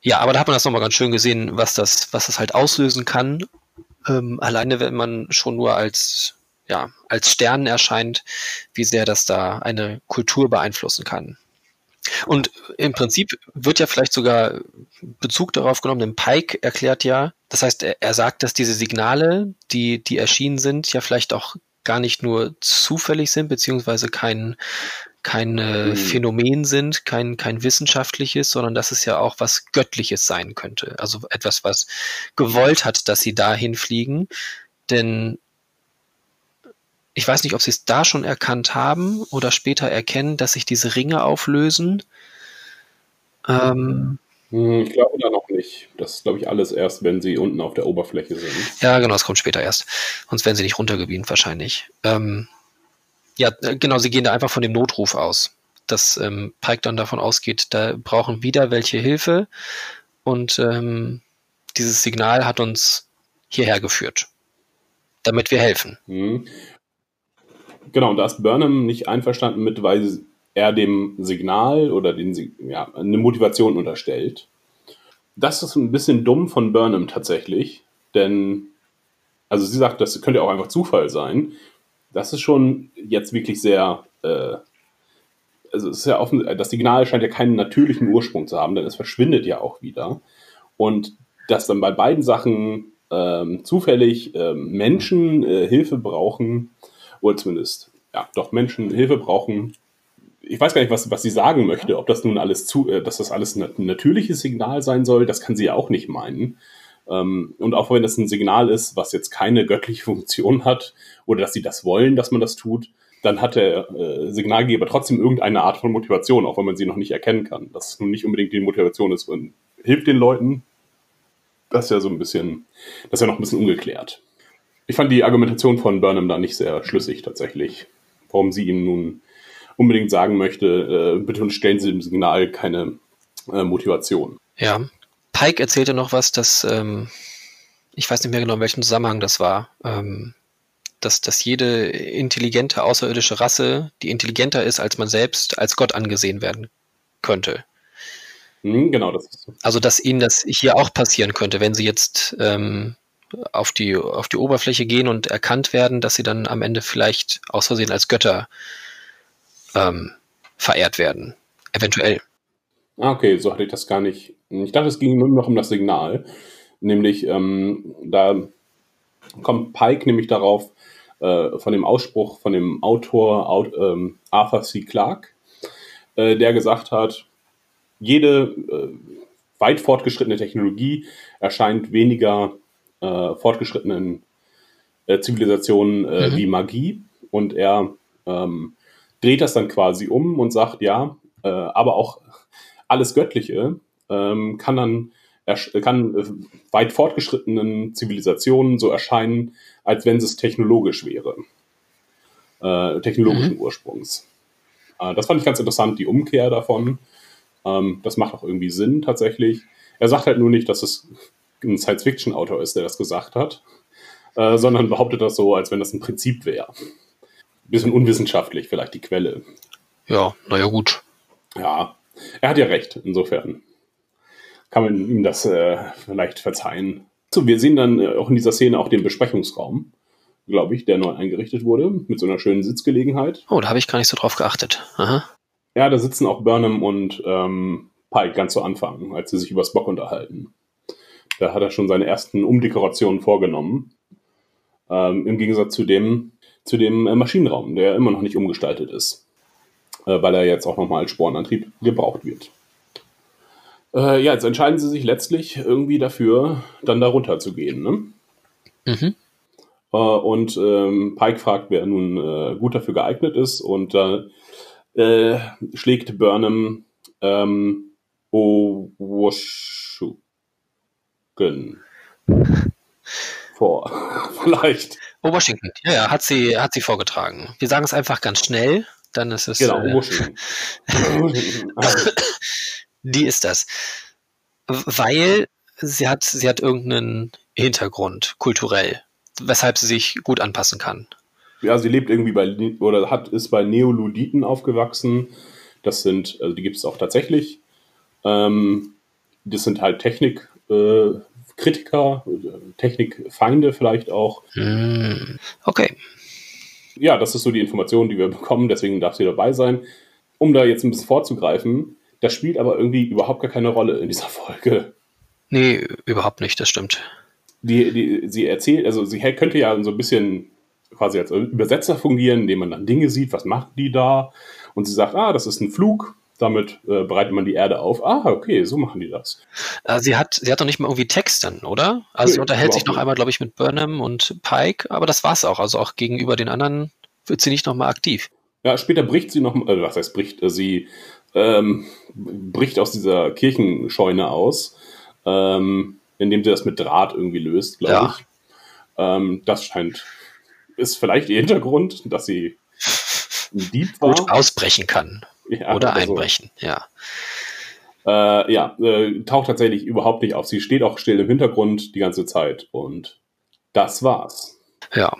Ja, aber da hat man das nochmal ganz schön gesehen, was das, was das halt auslösen kann. Ähm, alleine, wenn man schon nur als, ja, als Stern erscheint, wie sehr das da eine Kultur beeinflussen kann. Und im Prinzip wird ja vielleicht sogar Bezug darauf genommen, denn Pike erklärt ja, das heißt, er, er sagt, dass diese Signale, die, die erschienen sind, ja vielleicht auch gar nicht nur zufällig sind, beziehungsweise kein, kein äh, mhm. Phänomen sind, kein, kein wissenschaftliches, sondern dass es ja auch was Göttliches sein könnte. Also etwas, was gewollt hat, dass sie dahin fliegen. Denn ich weiß nicht, ob sie es da schon erkannt haben oder später erkennen, dass sich diese Ringe auflösen. Ähm, hm, ich glaube da noch nicht. Das ist, glaube ich, alles erst, wenn sie unten auf der Oberfläche sind. Ja, genau, das kommt später erst. Sonst werden sie nicht runtergebeamt wahrscheinlich. Ähm, ja, äh, genau, sie gehen da einfach von dem Notruf aus. Dass ähm, Pike dann davon ausgeht, da brauchen wieder welche Hilfe und ähm, dieses Signal hat uns hierher geführt, damit wir helfen. Mhm. Genau, und da ist Burnham nicht einverstanden mit, weil er dem Signal oder den, ja, eine Motivation unterstellt. Das ist ein bisschen dumm von Burnham tatsächlich, denn, also sie sagt, das könnte auch einfach Zufall sein. Das ist schon jetzt wirklich sehr, äh, also es ist ja offen, das Signal scheint ja keinen natürlichen Ursprung zu haben, denn es verschwindet ja auch wieder. Und dass dann bei beiden Sachen ähm, zufällig ähm, Menschen äh, Hilfe brauchen, oder zumindest, ja, doch Menschen Hilfe brauchen, ich weiß gar nicht, was, was sie sagen möchte, ob das nun alles zu, äh, dass das alles ein natürliches Signal sein soll, das kann sie ja auch nicht meinen. Ähm, und auch wenn das ein Signal ist, was jetzt keine göttliche Funktion hat, oder dass sie das wollen, dass man das tut, dann hat der äh, Signalgeber trotzdem irgendeine Art von Motivation, auch wenn man sie noch nicht erkennen kann. Dass es nun nicht unbedingt die Motivation ist und hilft den Leuten. Das ist ja so ein bisschen, das ist ja noch ein bisschen ungeklärt. Ich fand die Argumentation von Burnham da nicht sehr schlüssig tatsächlich. Warum sie ihm nun unbedingt sagen möchte, äh, bitte stellen Sie dem Signal keine äh, Motivation. Ja. Pike erzählte noch was, dass, ähm, ich weiß nicht mehr genau, in welchem Zusammenhang das war, ähm, dass, dass jede intelligente außerirdische Rasse, die intelligenter ist als man selbst, als Gott angesehen werden könnte. Mhm, genau, das ist so. Also, dass ihnen das hier auch passieren könnte, wenn sie jetzt ähm, auf, die, auf die Oberfläche gehen und erkannt werden, dass sie dann am Ende vielleicht aus Versehen als Götter ähm, verehrt werden. Eventuell. Ah, okay, so hatte ich das gar nicht. Ich dachte, es ging nur noch um das Signal. Nämlich, ähm, da kommt Pike nämlich darauf, äh, von dem Ausspruch von dem Autor Aut ähm, Arthur C. Clarke, äh, der gesagt hat, jede äh, weit fortgeschrittene Technologie erscheint weniger äh, fortgeschrittenen äh, Zivilisationen äh, mhm. wie Magie. Und er ähm, dreht das dann quasi um und sagt, ja, aber auch alles Göttliche ähm, kann dann kann äh, weit fortgeschrittenen Zivilisationen so erscheinen, als wenn es technologisch wäre. Äh, technologischen mhm. Ursprungs. Äh, das fand ich ganz interessant, die Umkehr davon. Ähm, das macht auch irgendwie Sinn tatsächlich. Er sagt halt nur nicht, dass es ein Science-Fiction-Autor ist, der das gesagt hat, äh, sondern behauptet das so, als wenn das ein Prinzip wäre bisschen unwissenschaftlich vielleicht die Quelle. Ja, naja, gut. Ja, er hat ja recht, insofern kann man ihm das äh, vielleicht verzeihen. So, wir sehen dann äh, auch in dieser Szene auch den Besprechungsraum, glaube ich, der neu eingerichtet wurde, mit so einer schönen Sitzgelegenheit. Oh, da habe ich gar nicht so drauf geachtet. Aha. Ja, da sitzen auch Burnham und ähm, Pike ganz zu Anfang, als sie sich über Spock unterhalten. Da hat er schon seine ersten Umdekorationen vorgenommen. Ähm, Im Gegensatz zu dem, zu dem äh, Maschinenraum, der immer noch nicht umgestaltet ist, äh, weil er jetzt auch nochmal als Spornantrieb gebraucht wird. Äh, ja, jetzt entscheiden sie sich letztlich irgendwie dafür, dann da runter zu gehen. Ne? Mhm. Äh, und ähm, Pike fragt, wer nun äh, gut dafür geeignet ist und da äh, schlägt Burnham ähm, Owoshuken vor. Vielleicht. Washington. Ja, ja, hat sie, hat sie vorgetragen. Wir sagen es einfach ganz schnell, dann ist es. Genau, äh, Washington. Die ist das. Weil sie hat, sie hat irgendeinen Hintergrund, kulturell, weshalb sie sich gut anpassen kann. Ja, sie lebt irgendwie bei, oder hat, ist bei Neoluditen aufgewachsen. Das sind, also die gibt es auch tatsächlich. Ähm, das sind halt Technik, äh, Kritiker, Technikfeinde vielleicht auch. Hm, okay. Ja, das ist so die Information, die wir bekommen, deswegen darf sie dabei sein. Um da jetzt ein bisschen vorzugreifen, das spielt aber irgendwie überhaupt gar keine Rolle in dieser Folge. Nee, überhaupt nicht, das stimmt. Die, die, sie erzählt, also sie könnte ja so ein bisschen quasi als Übersetzer fungieren, indem man dann Dinge sieht, was machen die da? Und sie sagt, ah, das ist ein Flug, damit äh, bereitet man die Erde auf. Ah, okay, so machen die das. Äh, sie, hat, sie hat doch nicht mal irgendwie Text dann, oder? Also nee, sie unterhält sich noch nicht. einmal, glaube ich, mit Burnham und Pike, aber das war's auch. Also auch gegenüber den anderen wird sie nicht nochmal aktiv. Ja, später bricht sie noch, äh, was heißt bricht, äh, sie ähm, bricht aus dieser Kirchenscheune aus ähm, indem sie das mit Draht irgendwie löst, glaube Ja. ich. Ähm, das scheint, ist vielleicht ihr Hintergrund, dass sie ein Dieb war. Gut ausbrechen kann Ja, oder so. einbrechen, ja. Äh, ja, äh, taucht tatsächlich überhaupt nicht auf. Sie steht auch still im Hintergrund die ganze Zeit und das war's. Ja.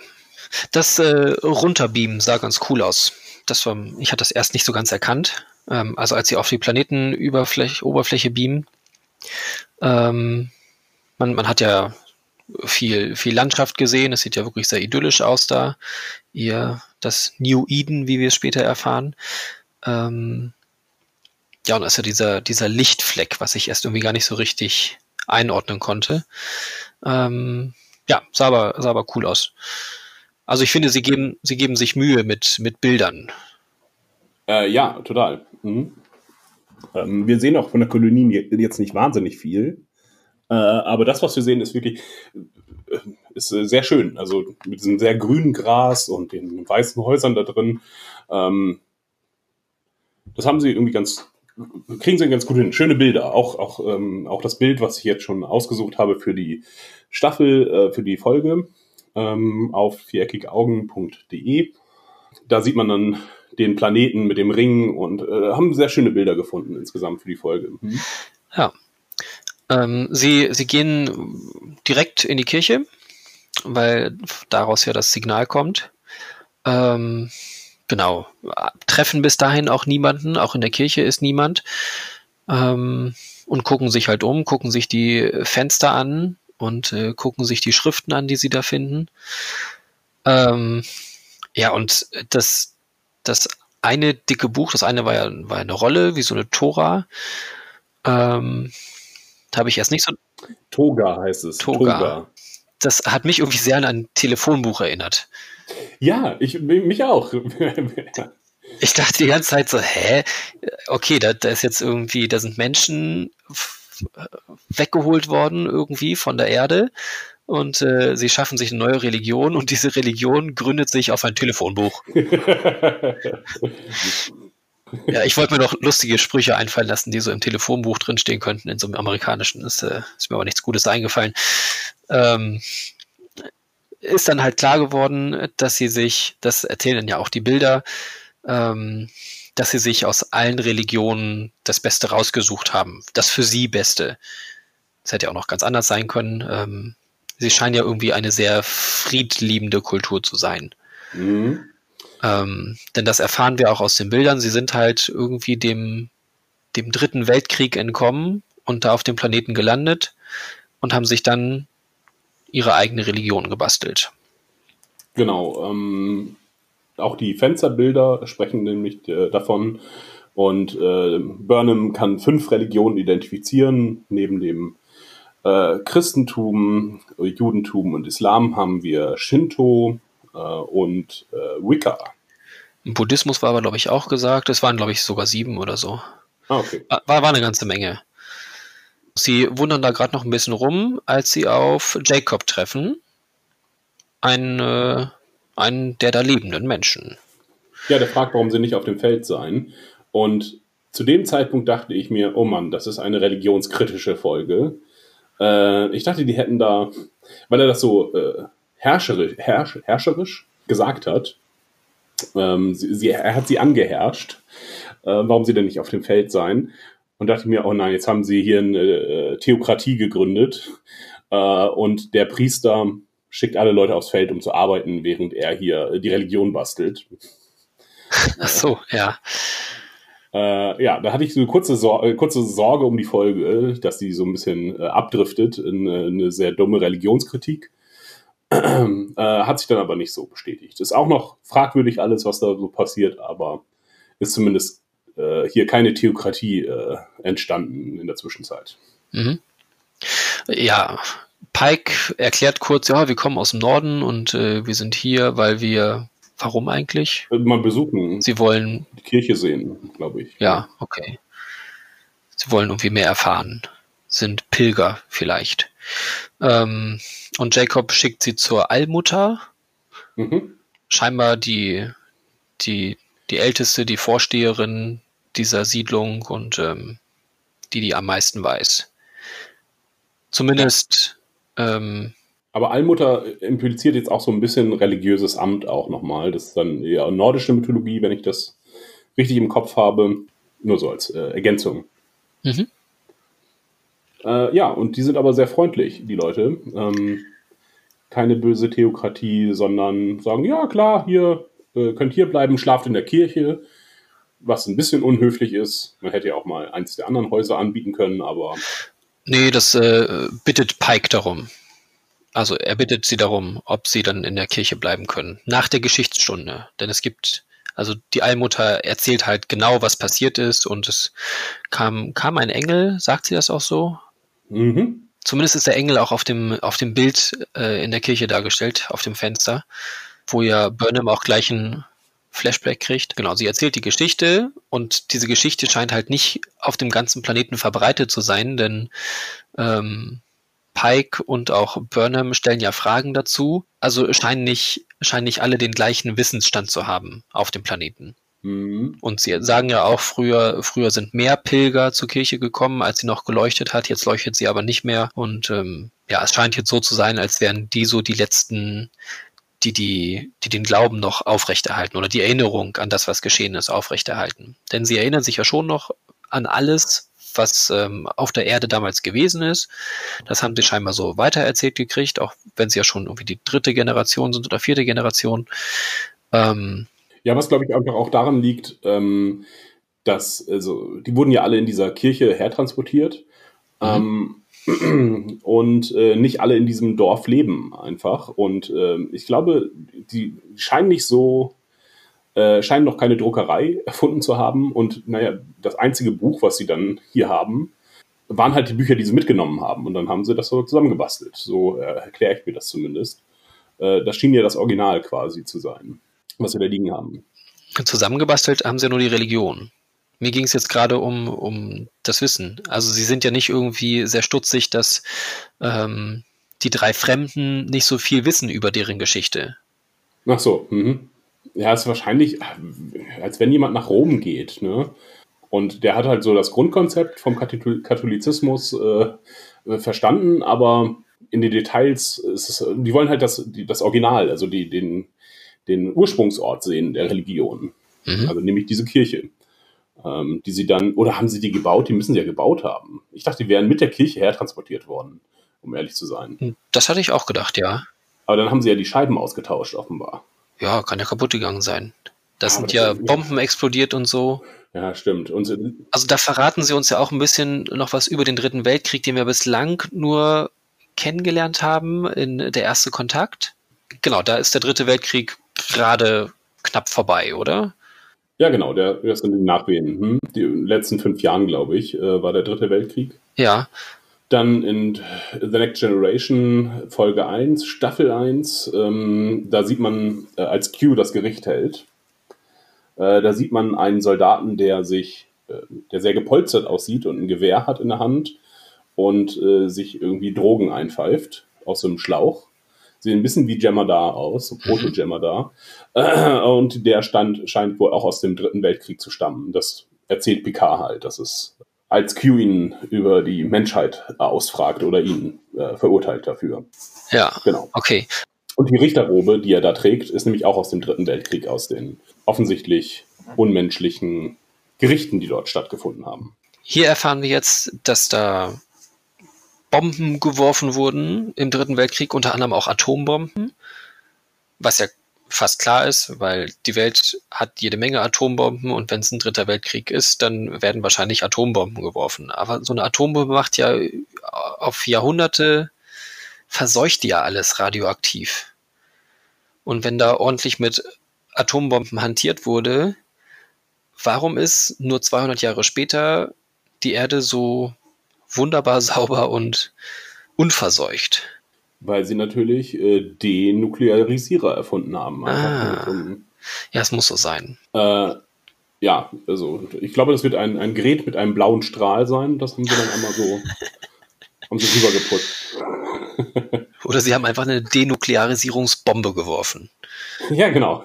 Das äh, Runterbeamen sah ganz cool aus. Das war, ich hatte das erst nicht so ganz erkannt. Ähm, also als sie auf die Planetenüberfläche Oberfläche beamen. Ähm, man, man hat ja viel, viel Landschaft gesehen. Es sieht ja wirklich sehr idyllisch aus da. Ihr, das New Eden, wie wir es später erfahren. Ähm, ja, und das ist ja dieser, dieser Lichtfleck, was ich erst irgendwie gar nicht so richtig einordnen konnte. Ähm, ja, sah aber, sah aber cool aus. Also ich finde, sie geben, sie geben sich Mühe mit, mit Bildern. Äh, ja, total. Mhm. Ähm, wir sehen auch von der Kolonie je- jetzt nicht wahnsinnig viel. Äh, aber das, was wir sehen, ist wirklich äh, ist äh, sehr schön. Also mit diesem sehr grünen Gras und den weißen Häusern da drin. Ähm, das haben sie irgendwie ganz, kriegen sie ganz gut hin. Schöne Bilder. Auch, auch, ähm, auch das Bild, was ich jetzt schon ausgesucht habe für die Staffel, äh, für die Folge ähm, auf viereckigaugen.de. Da sieht man dann den Planeten mit dem Ring und äh, haben sehr schöne Bilder gefunden insgesamt für die Folge. Mhm. Ja. Ähm, sie, sie gehen direkt in die Kirche, weil daraus ja das Signal kommt. Ähm, genau. Treffen bis dahin auch niemanden, auch in der Kirche ist niemand. Ähm, und gucken sich halt um, gucken sich die Fenster an und äh, gucken sich die Schriften an, die sie da finden. Ähm, ja, und das, das eine dicke Buch, das eine war ja war eine Rolle, wie so eine Tora. Ähm, da habe ich erst nicht so. Toga heißt es. Toga. Das hat mich irgendwie sehr an ein Telefonbuch erinnert. Ja, ich mich auch. Ich dachte die ganze Zeit so, hä? Okay, da, da ist jetzt irgendwie, da sind Menschen weggeholt worden irgendwie von der Erde und äh, sie schaffen sich eine neue Religion und diese Religion gründet sich auf ein Telefonbuch. Ja, ich wollte mir noch lustige Sprüche einfallen lassen, die so im Telefonbuch drinstehen könnten, in so einem amerikanischen. Ist, äh, ist mir aber nichts Gutes eingefallen. Ähm, ist dann halt klar geworden, dass sie sich, das erzählen ja auch die Bilder, ähm, dass sie sich aus allen Religionen das Beste rausgesucht haben. Das für sie Beste. Das hätte ja auch noch ganz anders sein können. Ähm, sie scheinen ja irgendwie eine sehr friedliebende Kultur zu sein. mhm. Ähm, denn das erfahren wir auch aus den Bildern. Sie sind halt irgendwie dem, dem dritten Weltkrieg entkommen und da auf dem Planeten gelandet und haben sich dann ihre eigene Religion gebastelt. Genau. Ähm, auch die Fensterbilder sprechen nämlich äh, davon. Und äh, Burnham kann fünf Religionen identifizieren. Neben dem äh, Christentum, äh, Judentum und Islam haben wir Shinto äh, und äh, Wicca. Im Buddhismus war aber, glaube ich, auch gesagt, es waren, glaube ich, sogar sieben oder so. Ah, okay. War, war eine ganze Menge. Sie wundern da gerade noch ein bisschen rum, als sie auf Jacob treffen. Einen, äh, einen der da lebenden Menschen. Ja, der fragt, warum sie nicht auf dem Feld seien. Und zu dem Zeitpunkt dachte ich mir, oh Mann, das ist eine religionskritische Folge. Äh, ich dachte, die hätten da, weil er das so äh, herrscherisch, herrsch, herrscherisch gesagt hat, ähm, sie, sie, er hat sie angeherrscht, äh, warum sie denn nicht auf dem Feld seien. Und dachte mir, oh nein, jetzt haben sie hier eine äh, Theokratie gegründet äh, und der Priester schickt alle Leute aufs Feld, um zu arbeiten, während er hier die Religion bastelt. Ach so, ja. Äh, ja, da hatte ich so eine kurze, Sor äh, kurze Sorge um die Folge, dass die so ein bisschen äh, abdriftet in äh, eine sehr dumme Religionskritik. äh, hat sich dann aber nicht so bestätigt. Ist auch noch fragwürdig alles, was da so passiert, aber ist zumindest äh, hier keine Theokratie entstanden in der Zwischenzeit. Mhm. Ja, Pike erklärt kurz, ja, wir kommen aus dem Norden und äh, wir sind hier, weil wir, warum eigentlich? Mal besuchen, Sie wollen, die Kirche sehen, glaube ich. ja, okay. Sie wollen irgendwie mehr erfahren. Sind Pilger vielleicht. Ähm, und Jacob schickt sie zur Allmutter, Mhm. scheinbar die, die, die älteste, die Vorsteherin dieser Siedlung und ähm, die, die am meisten weiß. Zumindest. Ähm, Aber Allmutter impliziert jetzt auch so ein bisschen religiöses Amt auch nochmal. Das ist dann eher nordische Mythologie, wenn ich das richtig im Kopf habe. Nur so als äh, Ergänzung. mhm. Äh, ja, und die sind aber sehr freundlich, die Leute. Ähm, keine böse Theokratie, sondern sagen, ja klar, hier äh, könnt hier bleiben, schlaft in der Kirche, was ein bisschen unhöflich ist. Man hätte ja auch mal eins der anderen Häuser anbieten können, aber Nee, das äh, bittet Pike darum. Also er bittet sie darum, ob sie dann in der Kirche bleiben können. Nach der Geschichtsstunde. Denn es gibt, also die Allmutter erzählt halt genau, was passiert ist und es kam, kam ein Engel, sagt sie das auch so? mhm. Zumindest ist der Engel auch auf dem, auf dem Bild äh, in der Kirche dargestellt, auf dem Fenster, wo ja Burnham auch gleich ein Flashback kriegt. Genau, sie erzählt die Geschichte und diese Geschichte scheint halt nicht auf dem ganzen Planeten verbreitet zu sein, denn ähm, Pike und auch Burnham stellen ja Fragen dazu. Also scheinen nicht, scheinen nicht alle den gleichen Wissensstand zu haben auf dem Planeten. Mhm. Und sie sagen ja auch, früher, früher sind mehr Pilger zur Kirche gekommen, als sie noch geleuchtet hat. Jetzt leuchtet sie aber nicht mehr. Und ähm, ja, es scheint jetzt so zu sein, als wären die so die letzten, die, die, die den Glauben noch aufrechterhalten oder die Erinnerung an das, was geschehen ist, aufrechterhalten. Denn sie erinnern sich ja schon noch an alles, was ähm, auf der Erde damals gewesen ist. Das haben sie scheinbar so weitererzählt gekriegt, auch wenn sie ja schon irgendwie die dritte Generation sind oder vierte Generation. Ähm, Ja, was glaube ich einfach auch daran liegt, ähm, dass, also, die wurden ja alle in dieser Kirche hertransportiert. Ähm, und äh, nicht alle in diesem Dorf leben einfach. Und ähm, ich glaube, die scheinen nicht so, äh, scheinen noch keine Druckerei erfunden zu haben. Und naja, das einzige Buch, was sie dann hier haben, waren halt die Bücher, die sie mitgenommen haben. Und dann haben sie das so zusammengebastelt. So äh, erkläre ich mir das zumindest. Äh, das schien ja das Original quasi zu sein, was wir da liegen haben. zusammengebastelt haben sie ja nur die Religion. Mir ging es jetzt gerade um, um das Wissen. Also sie sind ja nicht irgendwie sehr stutzig, dass ähm, die drei Fremden nicht so viel wissen über deren Geschichte. Ach so, mhm. Ja, ist wahrscheinlich, als wenn jemand nach Rom geht, ne? Und der hat halt so das Grundkonzept vom Kathol- Katholizismus äh, verstanden, aber in den Details ist es, die wollen halt das, die, das Original, also die, den, den Ursprungsort sehen der Religion. Mhm. Also nämlich diese Kirche. Ähm, die sie dann, oder haben sie die gebaut? Die müssen sie ja gebaut haben. Ich dachte, die wären mit der Kirche hertransportiert worden, um ehrlich zu sein. Das hatte ich auch gedacht, ja. Aber dann haben sie ja die Scheiben ausgetauscht, offenbar. Ja, kann ja kaputt gegangen sein. Da Aber sind ja Bomben explodiert und so. Ja, stimmt. Und Also da verraten sie uns ja auch ein bisschen noch was über den Dritten Weltkrieg, den wir bislang nur kennengelernt haben in der erste Kontakt. Genau, da ist der Dritte Weltkrieg gerade knapp vorbei, oder? Ja, genau, der, das sind die Nachwehen. Hm? Die letzten fünf Jahren, glaube ich, äh, war der dritte Weltkrieg. Ja, Dann in The Next Generation Folge 1, Staffel 1, ähm, da sieht man, äh, als Q das Gericht hält, äh, da sieht man einen Soldaten, der sich, äh, der sehr gepolstert aussieht und ein Gewehr hat in der Hand und äh, sich irgendwie Drogen einpfeift aus so einem Schlauch. Sieht ein bisschen wie Jemadar aus, so Proto-Jemadar. Äh, und der stand, scheint wohl auch aus dem Dritten Weltkrieg zu stammen. Das erzählt Picard halt, dass es als Q ihn über die Menschheit ausfragt oder ihn äh, verurteilt dafür. ja, Genau. okay. Und die Richterrobe, die er da trägt, ist nämlich auch aus dem Dritten Weltkrieg, aus den offensichtlich unmenschlichen Gerichten, die dort stattgefunden haben. Hier erfahren wir jetzt, dass da Bomben geworfen wurden im Dritten Weltkrieg, unter anderem auch Atombomben, was ja fast klar ist, weil die Welt hat jede Menge Atombomben und wenn es ein Dritter Weltkrieg ist, dann werden wahrscheinlich Atombomben geworfen. Aber so eine Atombombe macht ja auf Jahrhunderte, verseucht ja alles radioaktiv. Und wenn da ordentlich mit Atombomben hantiert wurde, warum ist nur 200 Jahre später die Erde so wunderbar sauber und unverseucht? Weil sie natürlich äh, Denuklearisierer erfunden haben. Ah. Ja, es muss so sein. Äh, ja, also ich glaube, das wird ein, ein Gerät mit einem blauen Strahl sein. Das haben sie dann einmal so, haben sie rübergeputzt. Oder sie haben einfach eine Denuklearisierungsbombe geworfen. Ja, genau.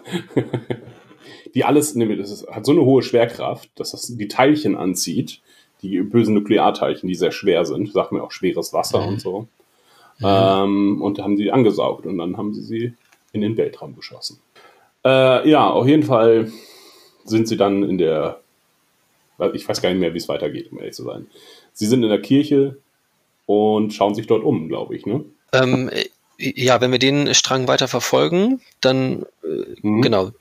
Die alles, nee, das ist, hat so eine hohe Schwerkraft, dass das die Teilchen anzieht, die bösen Nuklearteilchen, die sehr schwer sind, sagt mir auch schweres Wasser Mhm. und so. Ähm, und haben sie angesaugt und dann haben sie sie in den Weltraum geschossen. Äh, ja, auf jeden Fall sind sie dann in der, ich weiß gar nicht mehr, wie es weitergeht, um ehrlich zu sein. Sie sind in der Kirche und schauen sich dort um, glaube ich, ne? Ähm, äh, ja, wenn wir den Strang weiter verfolgen, dann äh, Mhm. genau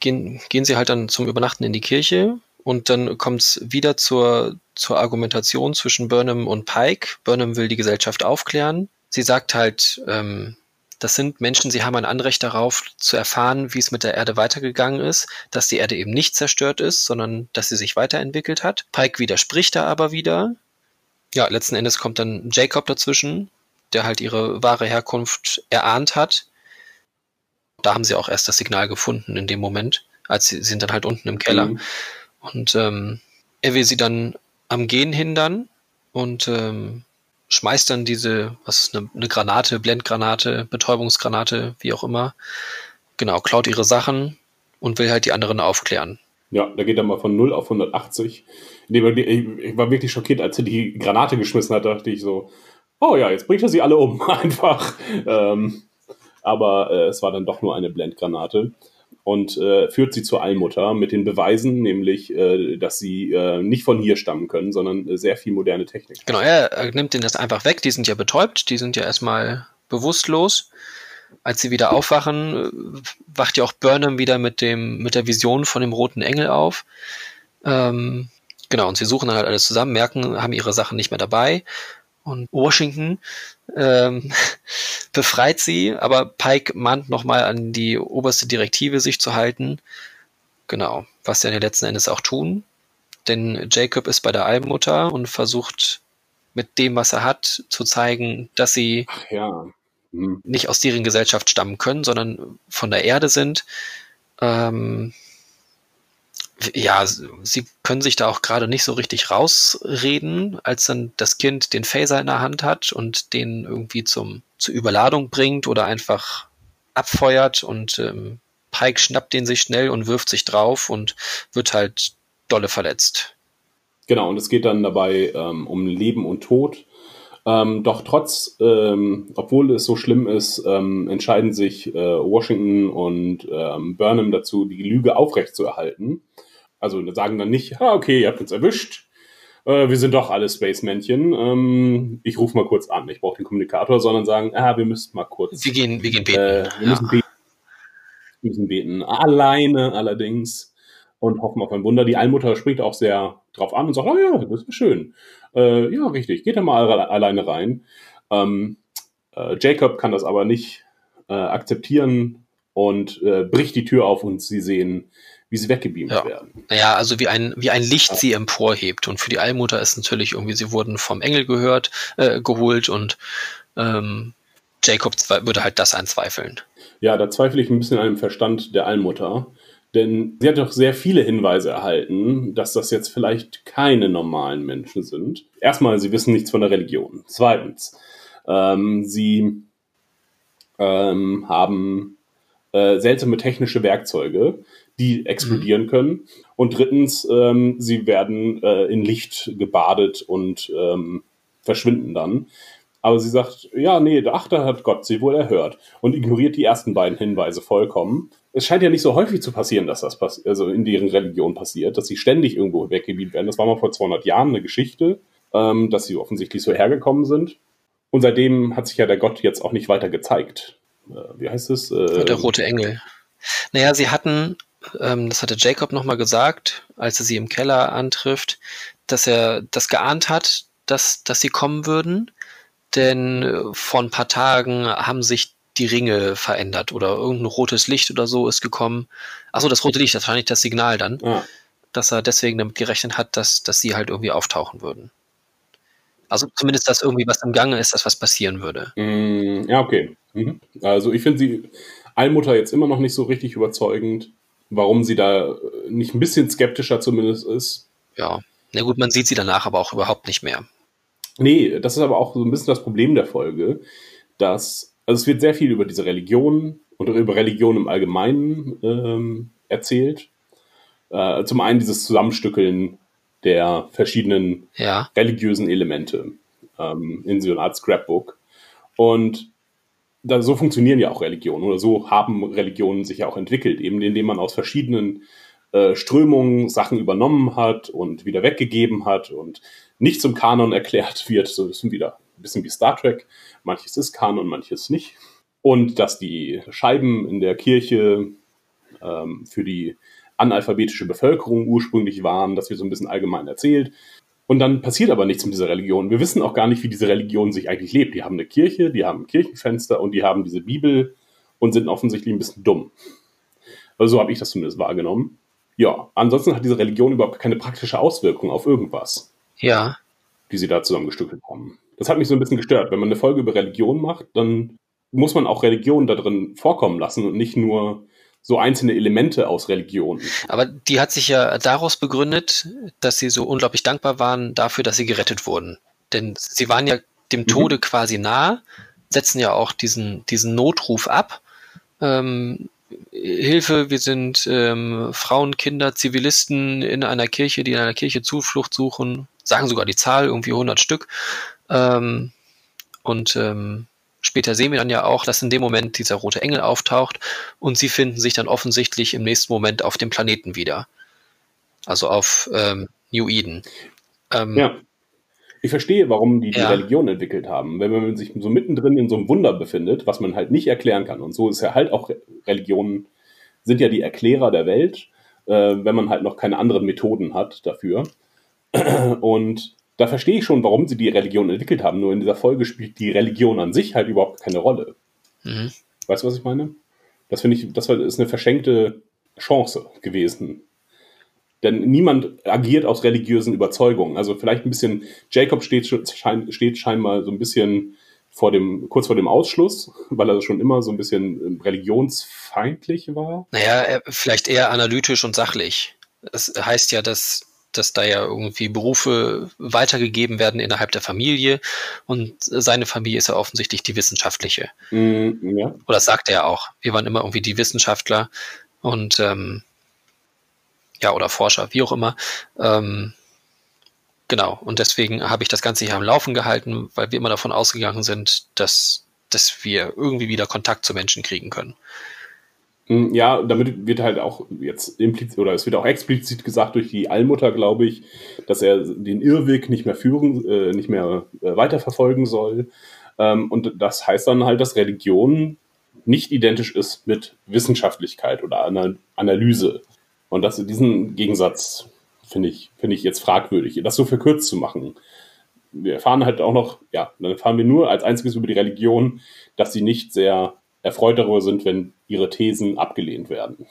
gehen, gehen sie halt dann zum Übernachten in die Kirche und dann kommt es wieder zur, zur Argumentation zwischen Burnham und Pike. Burnham will die Gesellschaft aufklären. Sie sagt halt, ähm, das sind Menschen, sie haben ein Anrecht darauf zu erfahren, wie es mit der Erde weitergegangen ist, dass die Erde eben nicht zerstört ist, sondern dass sie sich weiterentwickelt hat. Pike widerspricht da aber wieder. Ja, letzten Endes kommt dann Jacob dazwischen, der halt ihre wahre Herkunft erahnt hat. Da haben sie auch erst das Signal gefunden in dem Moment, als sie, sind dann halt unten im Keller. Mhm. Und ähm, er will sie dann am Gehen hindern und ähm, schmeißt dann diese, was ist eine, eine Granate, Blendgranate, Betäubungsgranate, wie auch immer. Genau, klaut ihre Sachen und will halt die anderen aufklären. Ja, da geht er mal von 0 auf 180. Indem er, ich, ich war wirklich schockiert, als er die Granate geschmissen hat, dachte ich so, oh ja, jetzt bringt er sie alle um, einfach. Ähm, aber äh, es war dann doch nur eine Blendgranate und äh, führt sie zur Allmutter mit den Beweisen, nämlich, äh, dass sie äh, nicht von hier stammen können, sondern äh, sehr viel moderne Technik. Genau, er, nimmt denen das einfach weg. Die sind ja betäubt, die sind ja erstmal bewusstlos. Als sie wieder aufwachen, äh, wacht ja auch Burnham wieder mit dem mit der Vision von dem roten Engel auf. Ähm, genau, und sie suchen dann halt alles zusammen, merken, haben ihre Sachen nicht mehr dabei. Und Washington ähm, befreit sie, aber Pike mahnt nochmal an die oberste Direktive, sich zu halten. Genau, was sie ja letzten Endes auch tun. Denn Jacob ist bei der Allmutter und versucht mit dem, was er hat, zu zeigen, dass sie ja. Hm. nicht aus deren Gesellschaft stammen können, sondern von der Erde sind. Ähm, ja, sie können sich da auch gerade nicht so richtig rausreden, als dann das Kind den Phaser in der Hand hat und den irgendwie zum, zur Überladung bringt oder einfach abfeuert und ähm, Pike schnappt den sich schnell und wirft sich drauf und wird halt dolle verletzt. Genau, und es geht dann dabei ähm, um Leben und Tod. Ähm, doch trotz, ähm, obwohl es so schlimm ist, ähm, entscheiden sich äh, Washington und ähm, Burnham dazu, die Lüge aufrechtzuerhalten. Also sagen dann nicht, ah, okay, ihr habt uns erwischt, äh, wir sind doch alle Spacemännchen, ähm, ich rufe mal kurz an, ich brauche den Kommunikator, sondern sagen, ah, wir müssen mal kurz, Wir gehen, wir gehen beten. äh, wir ja. müssen beten. Wir müssen beten. Alleine allerdings. Und hoffen auf ein Wunder. Die Allmutter springt auch sehr drauf an und sagt, oh ja, das ist schön. Äh, ja, richtig, geht da mal alle- alleine rein. Ähm, äh, Jacob kann das aber nicht äh, akzeptieren und äh, bricht die Tür auf und sie sehen, wie sie weggebeamt Ja. werden. Naja, also wie ein, wie ein Licht sie emporhebt. Und für die Allmutter ist natürlich irgendwie, sie wurden vom Engel gehört, äh, geholt und ähm, Jacob würde halt das anzweifeln. Ja, da zweifle ich ein bisschen an dem Verstand der Allmutter. Denn sie hat doch sehr viele Hinweise erhalten, dass das jetzt vielleicht keine normalen Menschen sind. Erstmal, sie wissen nichts von der Religion. Zweitens, ähm, sie ähm, haben äh, seltsame technische Werkzeuge, die explodieren können. Und drittens, ähm, sie werden äh, in Licht gebadet und ähm, verschwinden dann. Aber sie sagt, ja, nee, ach, da hat Gott sie wohl erhört und ignoriert die ersten beiden Hinweise vollkommen. Es scheint ja nicht so häufig zu passieren, dass das pass also in deren Religion passiert, dass sie ständig irgendwo weggebiet werden. Das war mal vor 200 Jahren eine Geschichte, ähm, dass sie offensichtlich so hergekommen sind. Und seitdem hat sich ja der Gott jetzt auch nicht weiter gezeigt. Äh, wie heißt es? Äh, Der rote Engel. Naja, sie hatten, ähm, das hatte Jacob nochmal gesagt, als er sie im Keller antrifft, dass er das geahnt hat, dass, dass sie kommen würden. Denn äh, vor ein paar Tagen haben sich die Ringe verändert oder irgendein rotes Licht oder so ist gekommen. Achso, das rote Licht, das war nicht das Signal dann, ah, dass er deswegen damit gerechnet hat, dass, dass sie halt irgendwie auftauchen würden. Also zumindest, dass irgendwie was im Gange ist, dass was passieren würde. Mm, ja, okay. Mhm. Also ich finde sie Allmutter jetzt immer noch nicht so richtig überzeugend, warum sie da äh, nicht ein bisschen skeptischer zumindest ist. Ja. Na gut, man sieht sie danach aber auch überhaupt nicht mehr. Nee, das ist aber auch so ein bisschen das Problem der Folge, dass, also es wird sehr viel über diese Religion und über Religion im Allgemeinen ähm, erzählt. Äh, zum einen dieses Zusammenstückeln der verschiedenen Ja. religiösen Elemente ähm, in so einer Art Scrapbook. Und da, so funktionieren ja auch Religionen oder so haben Religionen sich ja auch entwickelt, eben indem man aus verschiedenen äh, Strömungen Sachen übernommen hat und wieder weggegeben hat und nicht zum Kanon erklärt wird. So ist wieder ein bisschen wie Star Trek. Manches ist Kanon, manches nicht. Und dass die Scheiben in der Kirche ähm, für die analphabetische Bevölkerung ursprünglich waren, das wird so ein bisschen allgemein erzählt. Und dann passiert aber nichts mit dieser Religion. Wir wissen auch gar nicht, wie diese Religion sich eigentlich lebt. Die haben eine Kirche, die haben ein Kirchenfenster und die haben diese Bibel und sind offensichtlich ein bisschen dumm. Also so habe ich das zumindest wahrgenommen. Ja, ansonsten hat diese Religion überhaupt keine praktische Auswirkung auf irgendwas, Ja. die sie da zusammengestückelt haben. Das hat mich so ein bisschen gestört. Wenn man eine Folge über Religion macht, dann muss man auch Religion da drin vorkommen lassen und nicht nur so einzelne Elemente aus Religion. Aber die hat sich ja daraus begründet, dass sie so unglaublich dankbar waren dafür, dass sie gerettet wurden. Denn sie waren ja dem Tode quasi nahe, setzen ja auch diesen, diesen Notruf ab. Ähm, Hilfe, wir sind ähm, Frauen, Kinder, Zivilisten in einer Kirche, die in einer Kirche Zuflucht suchen, sagen sogar die Zahl, irgendwie 100 Stück. Ähm, und ähm, später sehen wir dann ja auch, dass in dem Moment dieser rote Engel auftaucht und sie finden sich dann offensichtlich im nächsten Moment auf dem Planeten wieder. Also auf ähm, New Eden. Ähm, Ja. Ich verstehe, warum die die Ja. Religion entwickelt haben. Wenn man sich so mittendrin in so einem Wunder befindet, was man halt nicht erklären kann. Und so ist ja halt auch Religionen sind ja die Erklärer der Welt, äh, wenn man halt noch keine anderen Methoden hat dafür. Und da verstehe ich schon, warum sie die Religion entwickelt haben. Nur in dieser Folge spielt die Religion an sich halt überhaupt keine Rolle. Mhm. Weißt du, was ich meine? Das finde ich, das ist eine verschenkte Chance gewesen. Denn niemand agiert aus religiösen Überzeugungen. Also vielleicht ein bisschen, Jacob steht, schein, steht scheinbar so ein bisschen vor dem, kurz vor dem Ausschluss, weil er schon immer so ein bisschen ähm, religionsfeindlich war. Naja, vielleicht eher analytisch und sachlich. Das heißt ja, dass, dass da ja irgendwie Berufe weitergegeben werden innerhalb der Familie und seine Familie ist ja offensichtlich die wissenschaftliche. Mm, ja. Oder das sagt er auch. Wir waren immer irgendwie die Wissenschaftler und ähm, ja, oder Forscher, wie auch immer. Ähm, genau, und deswegen habe ich das Ganze hier am Laufen gehalten, weil wir immer davon ausgegangen sind, dass, dass wir irgendwie wieder Kontakt zu Menschen kriegen können. Mm, Ja, damit wird halt auch jetzt implizit, oder es wird auch explizit gesagt durch die Allmutter, glaube ich, dass er den Irrweg nicht mehr führen, äh, nicht mehr äh, weiterverfolgen soll. Ähm, und das heißt dann halt, dass Religion nicht identisch ist mit Wissenschaftlichkeit oder Ana Analyse. Und das, diesen Gegensatz finde ich, finde ich jetzt fragwürdig, das so verkürzt zu machen. Wir erfahren halt auch noch, ja, dann erfahren wir nur als einziges über die Religion, dass sie nicht sehr erfreut darüber sind, wenn ihre Thesen abgelehnt werden.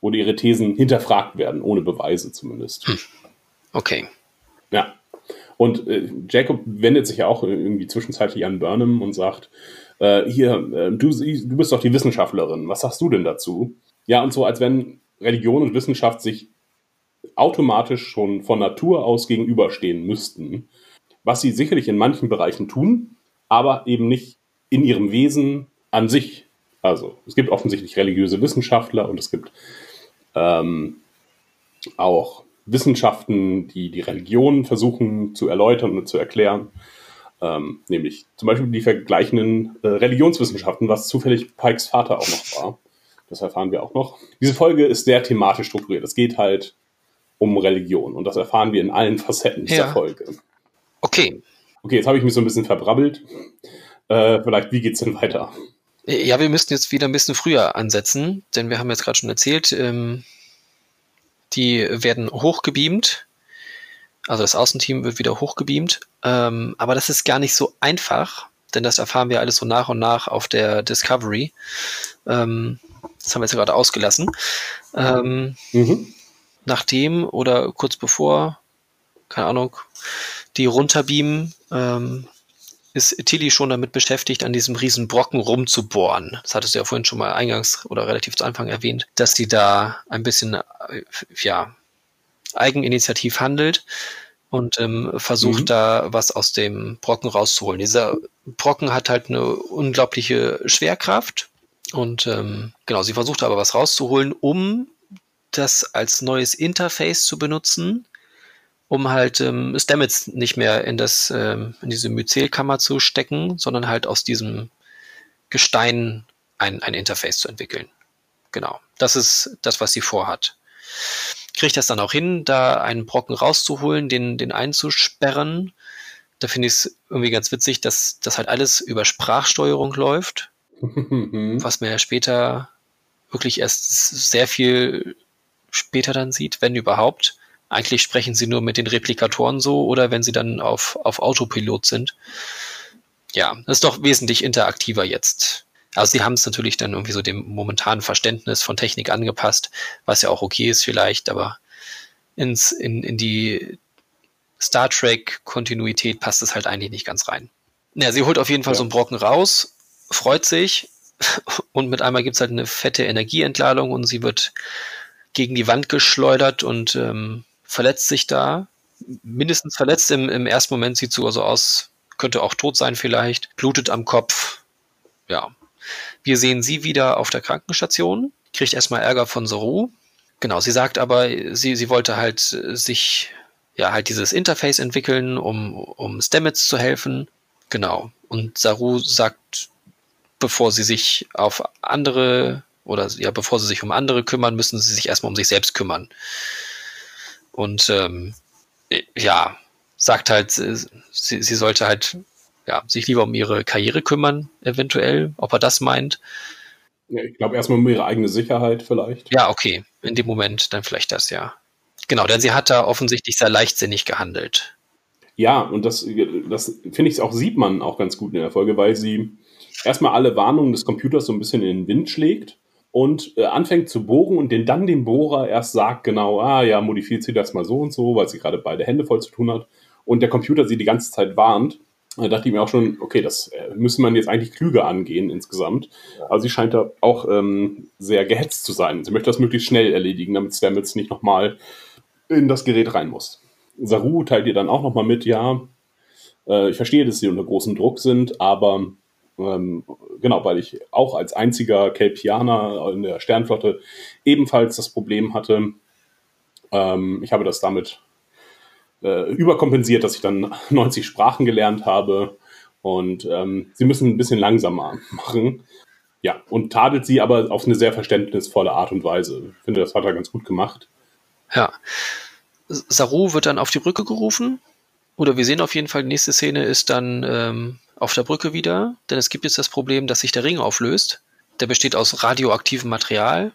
Oder ihre Thesen hinterfragt werden, ohne Beweise zumindest. Okay. Ja. Und äh, Jacob wendet sich ja auch irgendwie zwischenzeitlich an Burnham und sagt, äh, hier, äh, du, du bist doch die Wissenschaftlerin, was sagst du denn dazu? Ja, und so, als wenn Religion und Wissenschaft sich automatisch schon von Natur aus gegenüberstehen müssten, was sie sicherlich in manchen Bereichen tun, aber eben nicht in ihrem Wesen an sich. Also es gibt offensichtlich religiöse Wissenschaftler und es gibt ähm, auch Wissenschaften, die die Religion versuchen zu erläutern und zu erklären. Ähm, nämlich zum Beispiel die vergleichenden äh, Religionswissenschaften, was zufällig Pikes Vater auch noch war. Das erfahren wir auch noch. Diese Folge ist sehr thematisch strukturiert. Es geht halt um Religion und das erfahren wir in allen Facetten dieser Ja. Folge. Okay. Okay, jetzt habe ich mich so ein bisschen verbrabbelt. Äh, vielleicht, wie geht's denn weiter? Ja, wir müssten jetzt wieder ein bisschen früher ansetzen, denn wir haben jetzt gerade schon erzählt, ähm, die werden hochgebeamt. Also das Außenteam wird wieder hochgebeamt. Ähm, aber das ist gar nicht so einfach, denn das erfahren wir alles so nach und nach auf der Discovery. Ähm, das haben wir jetzt gerade ausgelassen. Ähm, Mhm. nachdem oder kurz bevor, keine Ahnung, die runterbeamen, ähm, ist Tilly schon damit beschäftigt, an diesem riesen Brocken rumzubohren. Das hattest du ja vorhin schon mal eingangs oder relativ zu Anfang erwähnt, dass sie da ein bisschen, äh, ja, eigeninitiativ handelt und ähm, versucht Mhm. da was aus dem Brocken rauszuholen. Dieser Brocken hat halt eine unglaubliche Schwerkraft und ähm, genau, sie versucht aber was rauszuholen, um das als neues Interface zu benutzen, um halt ähm, Stamets nicht mehr in das ähm, in diese Myzelkammer zu stecken, sondern halt aus diesem Gestein ein, ein Interface zu entwickeln. Genau. Das ist das, was sie vorhat. Kriegt das dann auch hin, da einen Brocken rauszuholen, den, den einzusperren. Da finde ich es irgendwie ganz witzig, dass das halt alles über Sprachsteuerung läuft, was man ja später wirklich erst sehr viel später dann sieht, wenn überhaupt. Eigentlich sprechen sie nur mit den Replikatoren so oder wenn sie dann auf, auf Autopilot sind. Ja, das ist doch wesentlich interaktiver jetzt. Also sie haben es natürlich dann irgendwie so dem momentanen Verständnis von Technik angepasst, was ja auch okay ist vielleicht, aber ins, in, in die Star Trek-Kontinuität passt es halt eigentlich nicht ganz rein. Ja, sie holt auf jeden Fall ja. so einen Brocken raus, freut sich und mit einmal gibt's halt eine fette Energieentladung und sie wird gegen die Wand geschleudert und ähm, verletzt sich da. Mindestens verletzt im, im ersten Moment sieht so also aus, könnte auch tot sein vielleicht, blutet am Kopf. Ja. Wir sehen sie wieder auf der Krankenstation, kriegt erstmal Ärger von Saru. Genau, sie sagt aber, sie, sie wollte halt sich, ja, halt dieses Interface entwickeln, um, um Stamets zu helfen. Genau. Und Saru sagt, bevor sie sich auf andere oder ja, bevor sie sich um andere kümmern, müssen sie sich erstmal um sich selbst kümmern. Und ähm, ja, sagt halt, sie, sie sollte halt ja, sich lieber um ihre Karriere kümmern, eventuell, ob er das meint. Ja, ich glaube erstmal um ihre eigene Sicherheit vielleicht. Ja, okay. In dem Moment dann vielleicht das, ja. Genau, denn sie hat da offensichtlich sehr leichtsinnig gehandelt. Ja, und das, das finde ich auch, sieht man auch ganz gut in der Folge, weil sie erstmal alle Warnungen des Computers so ein bisschen in den Wind schlägt und äh, anfängt zu bohren und den dann dem Bohrer erst sagt genau, ah ja, modifiziert das mal so und so, weil sie gerade beide Hände voll zu tun hat und der Computer sie die ganze Zeit warnt. Da dachte ich mir auch schon, okay, das äh, müsste man jetzt eigentlich klüger angehen insgesamt. Aber sie scheint da auch ähm, sehr gehetzt zu sein. Sie möchte das möglichst schnell erledigen, damit Stamets nicht nochmal in das Gerät rein muss. Saru teilt ihr dann auch nochmal mit, ja, äh, ich verstehe, dass sie unter großem Druck sind, aber ähm, genau, weil ich auch als einziger Kelpianer in der Sternflotte ebenfalls das Problem hatte. Ähm, ich habe das damit äh, überkompensiert, dass ich dann 90 Sprachen gelernt habe und ähm, sie müssen ein bisschen langsamer machen. Ja, und tadelt sie aber auf eine sehr verständnisvolle Art und Weise. Ich finde, das hat er ganz gut gemacht. Ja. Saru wird dann auf die Brücke gerufen. Oder wir sehen auf jeden Fall, die nächste Szene ist dann ähm, auf der Brücke wieder, denn es gibt jetzt das Problem, dass sich der Ring auflöst. Der besteht aus radioaktivem Material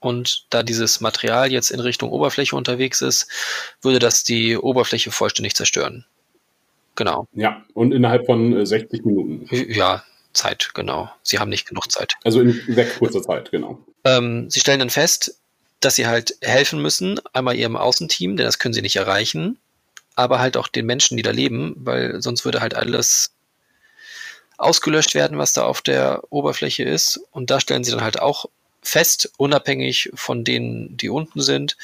und da dieses Material jetzt in Richtung Oberfläche unterwegs ist, würde das die Oberfläche vollständig zerstören. Genau. Ja, und innerhalb von 60 äh, Minuten. Ja, Zeit, genau. Sie haben nicht genug Zeit. Also in sehr kurzer Zeit, genau. Ähm, sie stellen dann fest, dass sie halt helfen müssen, einmal ihrem Außenteam, denn das können sie nicht erreichen, aber halt auch den Menschen, die da leben, weil sonst würde halt alles ausgelöscht werden, was da auf der Oberfläche ist. Und da stellen sie dann halt auch fest, unabhängig von denen, die unten sind,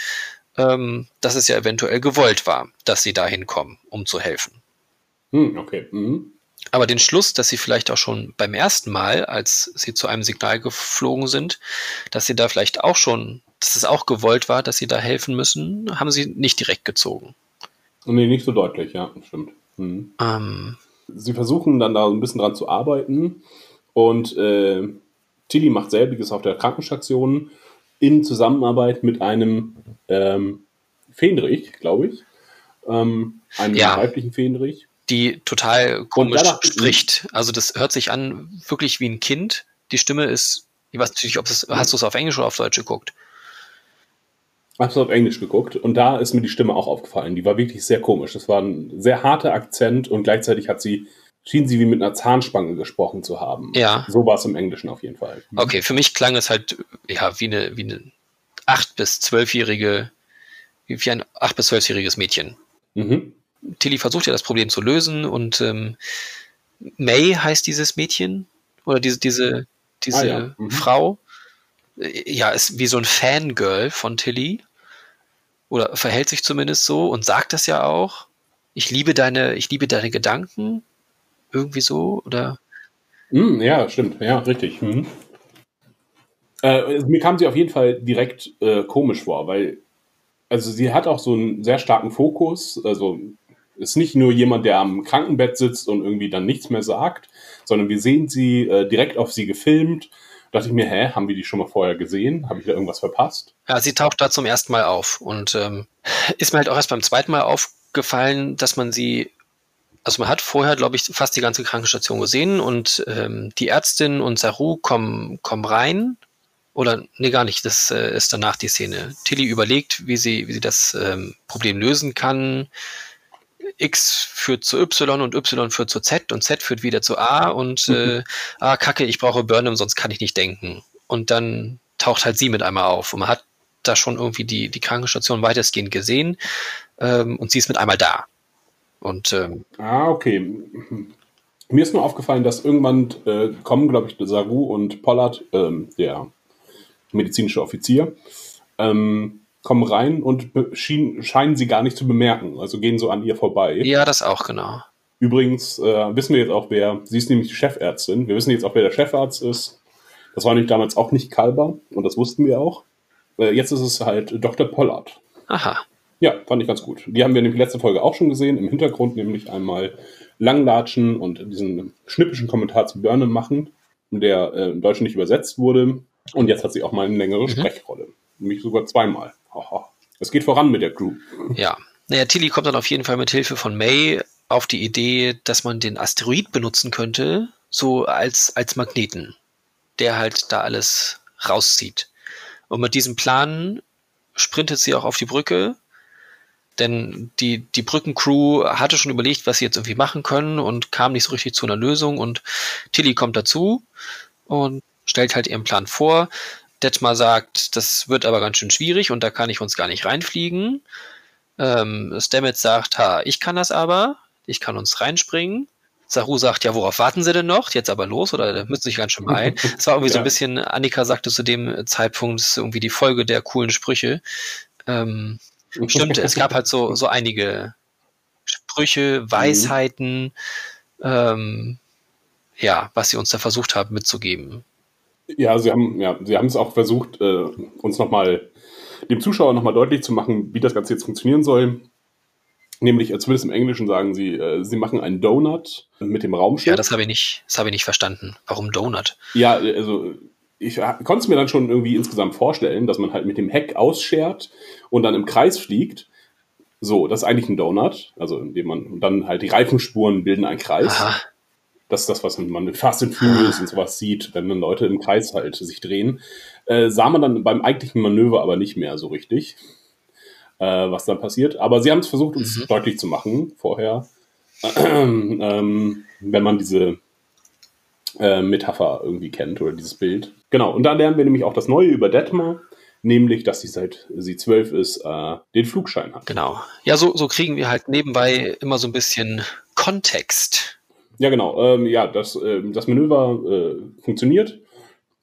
ähm, dass es ja eventuell gewollt war, dass sie da hinkommen, um zu helfen. Hm, okay. Mhm. Aber den Schluss, dass sie vielleicht auch schon beim ersten Mal, als sie zu einem Signal geflogen sind, dass sie da vielleicht auch schon, dass es auch gewollt war, dass sie da helfen müssen, haben sie nicht direkt gezogen. Nee, nicht so deutlich, ja, stimmt. Mhm. Ähm, sie versuchen dann da ein bisschen dran zu arbeiten und äh, Tilly macht selbiges auf der Krankenstation in Zusammenarbeit mit einem ähm, Fähnrich, glaube ich. Ähm, einem ja, weiblichen Fähnrich. Die total komisch spricht. Also das hört sich an wirklich wie ein Kind. Die Stimme ist, ich weiß natürlich, ob es, hast du es auf Englisch oder auf Deutsch geguckt? Es auf Englisch geguckt und da ist mir die Stimme auch aufgefallen. Die war wirklich sehr komisch. Das war ein sehr harter Akzent und gleichzeitig hat sie schien sie wie mit einer Zahnspange gesprochen zu haben. Ja. So war es im Englischen auf jeden Fall. Okay, für mich klang es halt ja wie eine wie eine acht bis zwölfjährige wie ein acht bis zwölfjähriges Mädchen. Mhm. Tilly versucht ja das Problem zu lösen und ähm, May heißt dieses Mädchen oder diese diese diese ah, ja. mhm. Frau ja, ist wie so ein Fangirl von Tilly. Oder verhält sich zumindest so und sagt das ja auch. Ich liebe deine, ich liebe deine Gedanken. Irgendwie so, oder? Mm, ja, stimmt. Ja, richtig. Mhm. Äh, mir kam sie auf jeden Fall direkt äh, komisch vor, weil also sie hat auch so einen sehr starken Fokus. Also ist nicht nur jemand, der am Krankenbett sitzt und irgendwie dann nichts mehr sagt, sondern wir sehen sie äh, direkt auf sie gefilmt. Da dachte ich mir, hä, haben wir die schon mal vorher gesehen? Habe ich da irgendwas verpasst? Ja, sie taucht da zum ersten Mal auf und ähm, ist mir halt auch erst beim zweiten Mal aufgefallen, dass man sie, also man hat vorher, glaube ich, fast die ganze Krankenstation gesehen und ähm, die Ärztin und Saru kommen, kommen rein oder nee, gar nicht, das äh, ist danach die Szene. Tilly überlegt, wie sie, wie sie das ähm, Problem lösen kann. X führt zu Y und Y führt zu Z und Z führt wieder zu A und äh, ah, kacke, ich brauche Burnham, sonst kann ich nicht denken. Und dann taucht halt sie mit einmal auf und man hat da schon irgendwie die, die Krankenstation weitestgehend gesehen ähm, und sie ist mit einmal da. Und ähm, Ah, okay. Mir ist nur aufgefallen, dass irgendwann äh, kommen, glaube ich, Saru und Pollard, ähm, der medizinische Offizier, ähm, kommen rein und schien, scheinen sie gar nicht zu bemerken. Also gehen so an ihr vorbei. ja, das auch, genau. Übrigens äh, wissen wir jetzt auch, wer, sie ist nämlich die Chefärztin. Wir wissen jetzt auch, wer der Chefarzt ist. Das war nämlich damals auch nicht Kalber und das wussten wir auch. Äh, jetzt ist es halt Dr. Pollard. Aha. Ja, fand ich ganz gut. Die haben wir nämlich letzte Folge auch schon gesehen. Im Hintergrund nämlich einmal langlatschen und diesen schnippischen Kommentar zu Burnham machen, der äh, im Deutschen nicht übersetzt wurde. Und jetzt hat sie auch mal eine längere Sprechrolle. Nämlich sogar zweimal. Es geht voran mit der Crew. Ja. Naja, Tilly kommt dann auf jeden Fall mit Hilfe von May auf die Idee, dass man den Asteroid benutzen könnte, so als, als Magneten, der halt da alles rauszieht. Und mit diesem Plan sprintet sie auch auf die Brücke, denn die, die Brückencrew hatte schon überlegt, was sie jetzt irgendwie machen können und kam nicht so richtig zu einer Lösung und Tilly kommt dazu und stellt halt ihren Plan vor. Detmar sagt, das wird aber ganz schön schwierig und da kann ich uns gar nicht reinfliegen. Ähm, Stamets sagt, ha, ich kann das aber, ich kann uns reinspringen. Saru sagt, ja, worauf warten Sie denn noch? Jetzt aber los oder da müssen Sie sich ganz schön beeilen. Es war irgendwie so ein Ja. bisschen, Annika sagte zu dem Zeitpunkt, es ist irgendwie die Folge der coolen Sprüche. Ähm, stimmt, es gab halt so, so einige Sprüche, Weisheiten, ähm, ja, was sie uns da versucht haben mitzugeben. Ja, sie haben, ja, sie haben es auch versucht, äh, uns nochmal, dem Zuschauer nochmal deutlich zu machen, wie das Ganze jetzt funktionieren soll. Nämlich, äh, zumindest im Englischen sagen sie, äh, sie machen einen Donut mit dem Raumschiff. Ja, das habe ich nicht, das habe ich nicht verstanden. Warum Donut? Ja, also ich ha- konnte es mir dann schon irgendwie insgesamt vorstellen, dass man halt mit dem Heck ausschert und dann im Kreis fliegt. So, das ist eigentlich ein Donut, also indem man und dann halt die Reifenspuren bilden einen Kreis. Aha, Das ist das, was man mit Fast and Furious und sowas sieht, wenn dann Leute im Kreis halt sich drehen. Äh, sah man dann beim eigentlichen Manöver aber nicht mehr so richtig, äh, was dann passiert. Aber sie haben es versucht, uns Mhm. deutlich zu machen vorher, ähm, wenn man diese äh, Metapher irgendwie kennt oder dieses Bild. Genau, und da lernen wir nämlich auch das Neue über Detmar, nämlich, dass sie seit sie zwölf ist, äh, den Flugschein hat. genau. Ja, so, so kriegen wir halt nebenbei immer so ein bisschen Kontext. Ja, genau. Ähm, ja, das, ähm, das Manöver äh, funktioniert.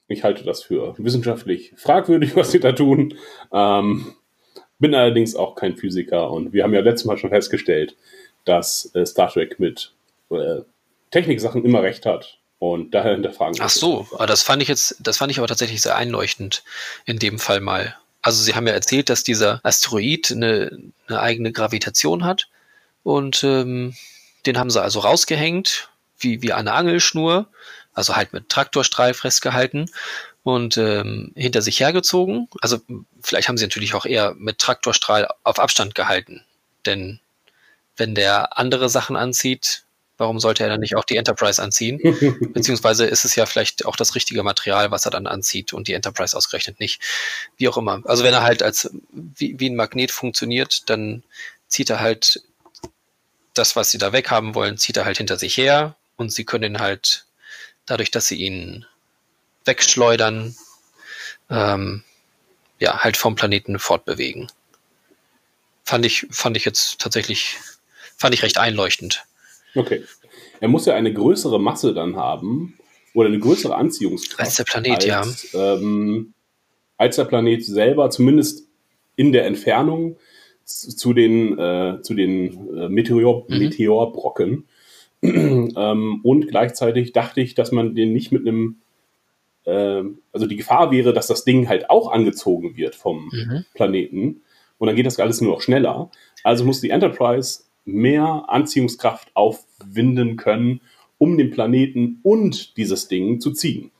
Ich halte das für wissenschaftlich fragwürdig, was sie da tun. Ähm, bin allerdings auch kein Physiker und wir haben ja letztes Mal schon festgestellt, dass äh, Star Trek mit äh, Techniksachen immer recht hat. Und daher hinterfragen Ach so, aber das fand ich jetzt, das fand ich aber tatsächlich sehr einleuchtend in dem Fall mal. Also sie haben ja erzählt, dass dieser Asteroid eine, eine eigene Gravitation hat und ähm, den haben sie also rausgehängt, wie, wie eine Angelschnur, also halt mit Traktorstrahl festgehalten und ähm, hinter sich hergezogen. Also vielleicht haben sie natürlich auch eher mit Traktorstrahl auf Abstand gehalten, denn wenn der andere Sachen anzieht, warum sollte er dann nicht auch die Enterprise anziehen? Beziehungsweise ist es ja vielleicht auch das richtige Material, was er dann anzieht und die Enterprise ausgerechnet nicht. Wie auch immer. Also wenn er halt als wie, wie ein Magnet funktioniert, dann zieht er halt das, was sie da weghaben wollen, zieht er halt hinter sich her und sie können ihn halt dadurch, dass sie ihn wegschleudern, ähm, ja, halt vom Planeten fortbewegen. Fand ich, fand ich jetzt tatsächlich, fand ich recht einleuchtend. Okay. Er muss ja eine größere Masse dann haben oder eine größere Anziehungskraft. Als der Planet, ja. als, ähm, als der Planet selber, zumindest in der Entfernung zu den, äh, zu den äh, Meteor, Mhm. Meteorbrocken. ähm, und gleichzeitig dachte ich, dass man den nicht mit einem, ähm, also die Gefahr wäre, dass das Ding halt auch angezogen wird vom Mhm. Planeten. und dann geht das alles nur noch schneller. Also muss die Enterprise mehr Anziehungskraft aufwinden können, um den Planeten und dieses Ding zu ziehen.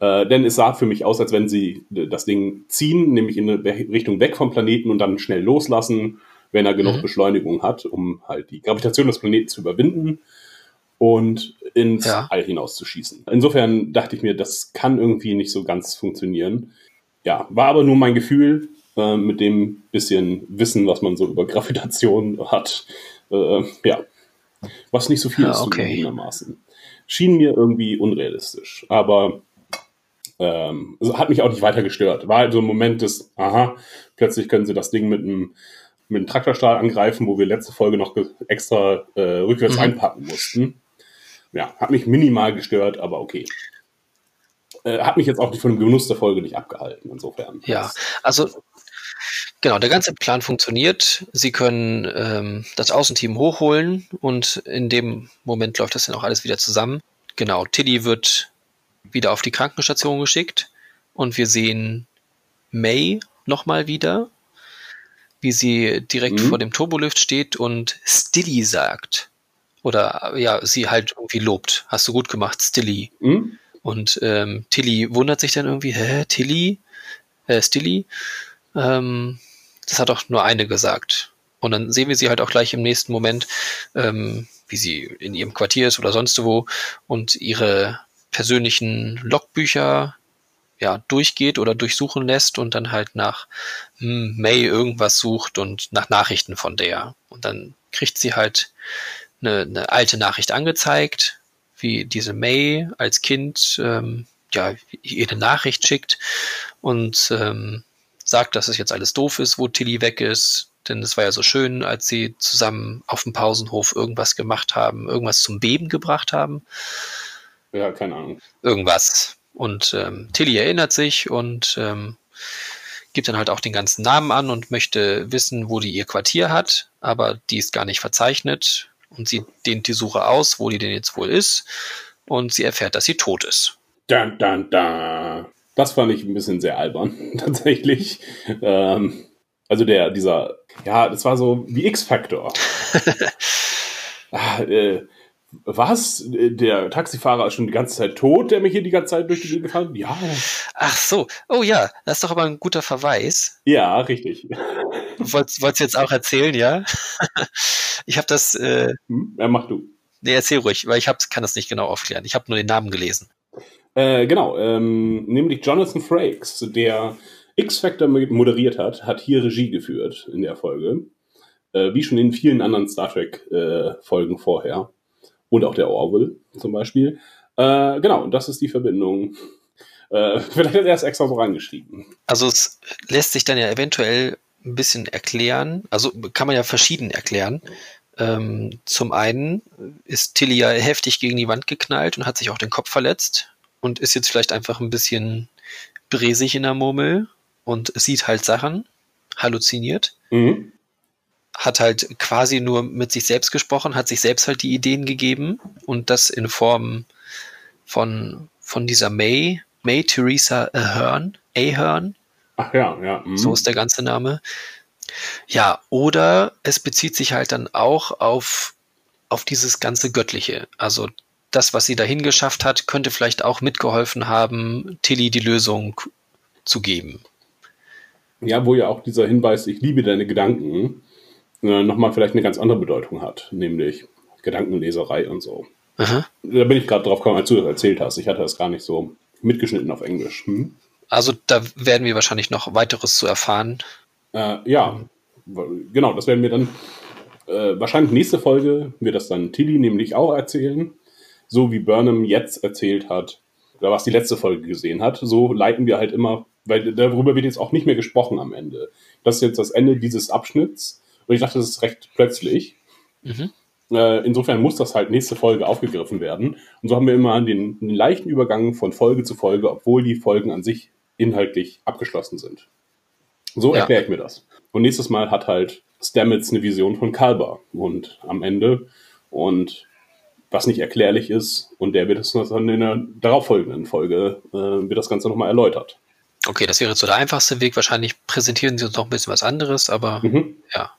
Äh, denn es sah für mich aus, als wenn sie das Ding ziehen, nämlich in eine Richtung weg vom Planeten und dann schnell loslassen, wenn er genug mhm. Beschleunigung hat, um halt die Gravitation des Planeten zu überwinden und ins ja. All hinauszuschießen. Insofern dachte ich mir, das kann irgendwie nicht so ganz funktionieren. Ja, war aber nur mein Gefühl äh, mit dem bisschen Wissen, was man so über Gravitation hat. Äh, ja, was nicht so viel ja, ist okay. zugegebenermaßen. Schien mir irgendwie unrealistisch, aber ähm, also hat mich auch nicht weiter gestört. War halt so ein Moment des, aha, plötzlich können sie das Ding mit einem mit einem Traktorstahl angreifen, wo wir letzte Folge noch extra äh, rückwärts mhm. einpacken mussten. Ja, hat mich minimal gestört, aber okay. Äh, hat mich jetzt auch von dem Genuss der Folge nicht abgehalten, insofern. Ja, also Genau, der ganze Plan funktioniert. Sie können ähm, das Außenteam hochholen und in dem Moment läuft das dann auch alles wieder zusammen. Genau, Tilly wird wieder auf die Krankenstation geschickt und wir sehen May nochmal wieder, wie sie direkt mhm. vor dem Turbolift steht und Stilly sagt. Oder ja, sie halt irgendwie lobt. Hast du gut gemacht, Stilly. Mhm. Und ähm, Tilly wundert sich dann irgendwie, hä, Tilly? Äh, Stilly? Ähm, das hat doch nur eine gesagt. Und dann sehen wir sie halt auch gleich im nächsten Moment, ähm, wie sie in ihrem Quartier ist oder sonst wo und ihre persönlichen Logbücher ja, durchgeht oder durchsuchen lässt und dann halt nach hm, May irgendwas sucht und nach Nachrichten von der. Und dann kriegt sie halt eine, eine alte Nachricht angezeigt, wie diese May als Kind ähm, ja, ihr eine Nachricht schickt und ähm, sagt, dass es jetzt alles doof ist, wo Tilly weg ist. Denn es war ja so schön, als sie zusammen auf dem Pausenhof irgendwas gemacht haben, irgendwas zum Beben gebracht haben. Ja, keine Ahnung. Irgendwas. Und ähm, Tilly erinnert sich und ähm, gibt dann halt auch den ganzen Namen an und möchte wissen, wo die ihr Quartier hat, aber die ist gar nicht verzeichnet und sie dehnt die Suche aus, wo die denn jetzt wohl ist und sie erfährt, dass sie tot ist. Dun, dun, dun. Das fand ich ein bisschen sehr albern, tatsächlich. Ähm, also der, dieser, ja, das war so wie X-Factor. ah, äh, was? Der Taxifahrer ist schon die ganze Zeit tot, der mich hier die ganze Zeit durch die Gegend gefahren Ja. Ach so. Oh ja, das ist doch aber ein guter Verweis. Ja, richtig. Wolltest du jetzt auch erzählen, ja? ich habe das. Äh, hm? Ja, mach du. Nee, erzähl ruhig, weil ich hab, kann das nicht genau aufklären. Ich habe nur den Namen gelesen. Äh, genau, ähm, nämlich Jonathan Frakes, der X-Factor moderiert hat, hat hier Regie geführt in der Folge. Äh, wie schon in vielen anderen Star Trek-Folgen äh, vorher und auch der Orwell zum Beispiel. Äh, genau, und das ist die Verbindung. Äh, vielleicht hat er es extra so reingeschrieben. Also es lässt sich dann ja eventuell ein bisschen erklären, also kann man ja verschieden erklären. Ähm, zum einen ist Tilly ja heftig gegen die Wand geknallt und hat sich auch den Kopf verletzt und ist jetzt vielleicht einfach ein bisschen bresig in der Murmel und sieht halt Sachen, halluziniert. Mhm hat halt quasi nur mit sich selbst gesprochen, hat sich selbst halt die Ideen gegeben und das in Form von, von dieser May, May Theresa Ahern, Ahern. Ach ja, ja. Mhm. So ist der ganze Name. Ja, oder es bezieht sich halt dann auch auf, auf dieses ganze Göttliche. Also das, was sie dahin geschafft hat, könnte vielleicht auch mitgeholfen haben, Tilly die Lösung zu geben. Ja, wo ja auch dieser Hinweis, ich liebe deine Gedanken, äh, nochmal vielleicht eine ganz andere Bedeutung hat, nämlich Gedankenleserei und so. Aha. Da bin ich gerade drauf gekommen, als du das erzählt hast. Ich hatte das gar nicht so mitgeschnitten auf Englisch. Hm? Also da werden wir wahrscheinlich noch weiteres zu erfahren. Äh, ja, genau, das werden wir dann äh, wahrscheinlich nächste Folge wird das dann Tilly nämlich auch erzählen, so wie Burnham jetzt erzählt hat, oder was die letzte Folge gesehen hat. So leiten wir halt immer, weil darüber wird jetzt auch nicht mehr gesprochen am Ende. Das ist jetzt das Ende dieses Abschnitts und ich dachte, das ist recht plötzlich. Mhm. Äh, insofern muss das halt nächste Folge aufgegriffen werden. Und so haben wir immer den, den leichten Übergang von Folge zu Folge, obwohl die Folgen an sich inhaltlich abgeschlossen sind. So ja. erkläre ich mir das. Und nächstes Mal hat halt Stamets eine Vision von Kalber und am Ende und was nicht erklärlich ist und der wird es dann in der darauffolgenden Folge äh, wird das Ganze nochmal erläutert. Okay, das wäre so der einfachste Weg. Wahrscheinlich präsentieren sie uns noch ein bisschen was anderes, aber Mhm. ja,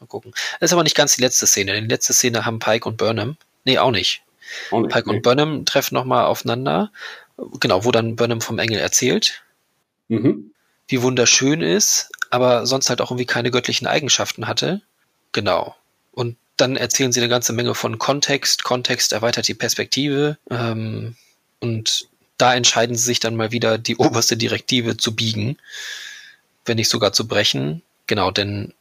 mal gucken. Das ist aber nicht ganz die letzte Szene. Die letzte Szene haben Pike und Burnham. Nee, auch nicht. Auch nicht, Pike nee. und Burnham treffen nochmal aufeinander. Genau, wo dann Burnham vom Engel erzählt, Mhm. wie wunderschön ist, aber sonst halt auch irgendwie keine göttlichen Eigenschaften hatte. Genau. Und dann erzählen sie eine ganze Menge von Kontext. Kontext erweitert die Perspektive. Ähm, und da entscheiden sie sich dann mal wieder, die oberste Direktive zu biegen, wenn nicht sogar zu brechen. Genau, denn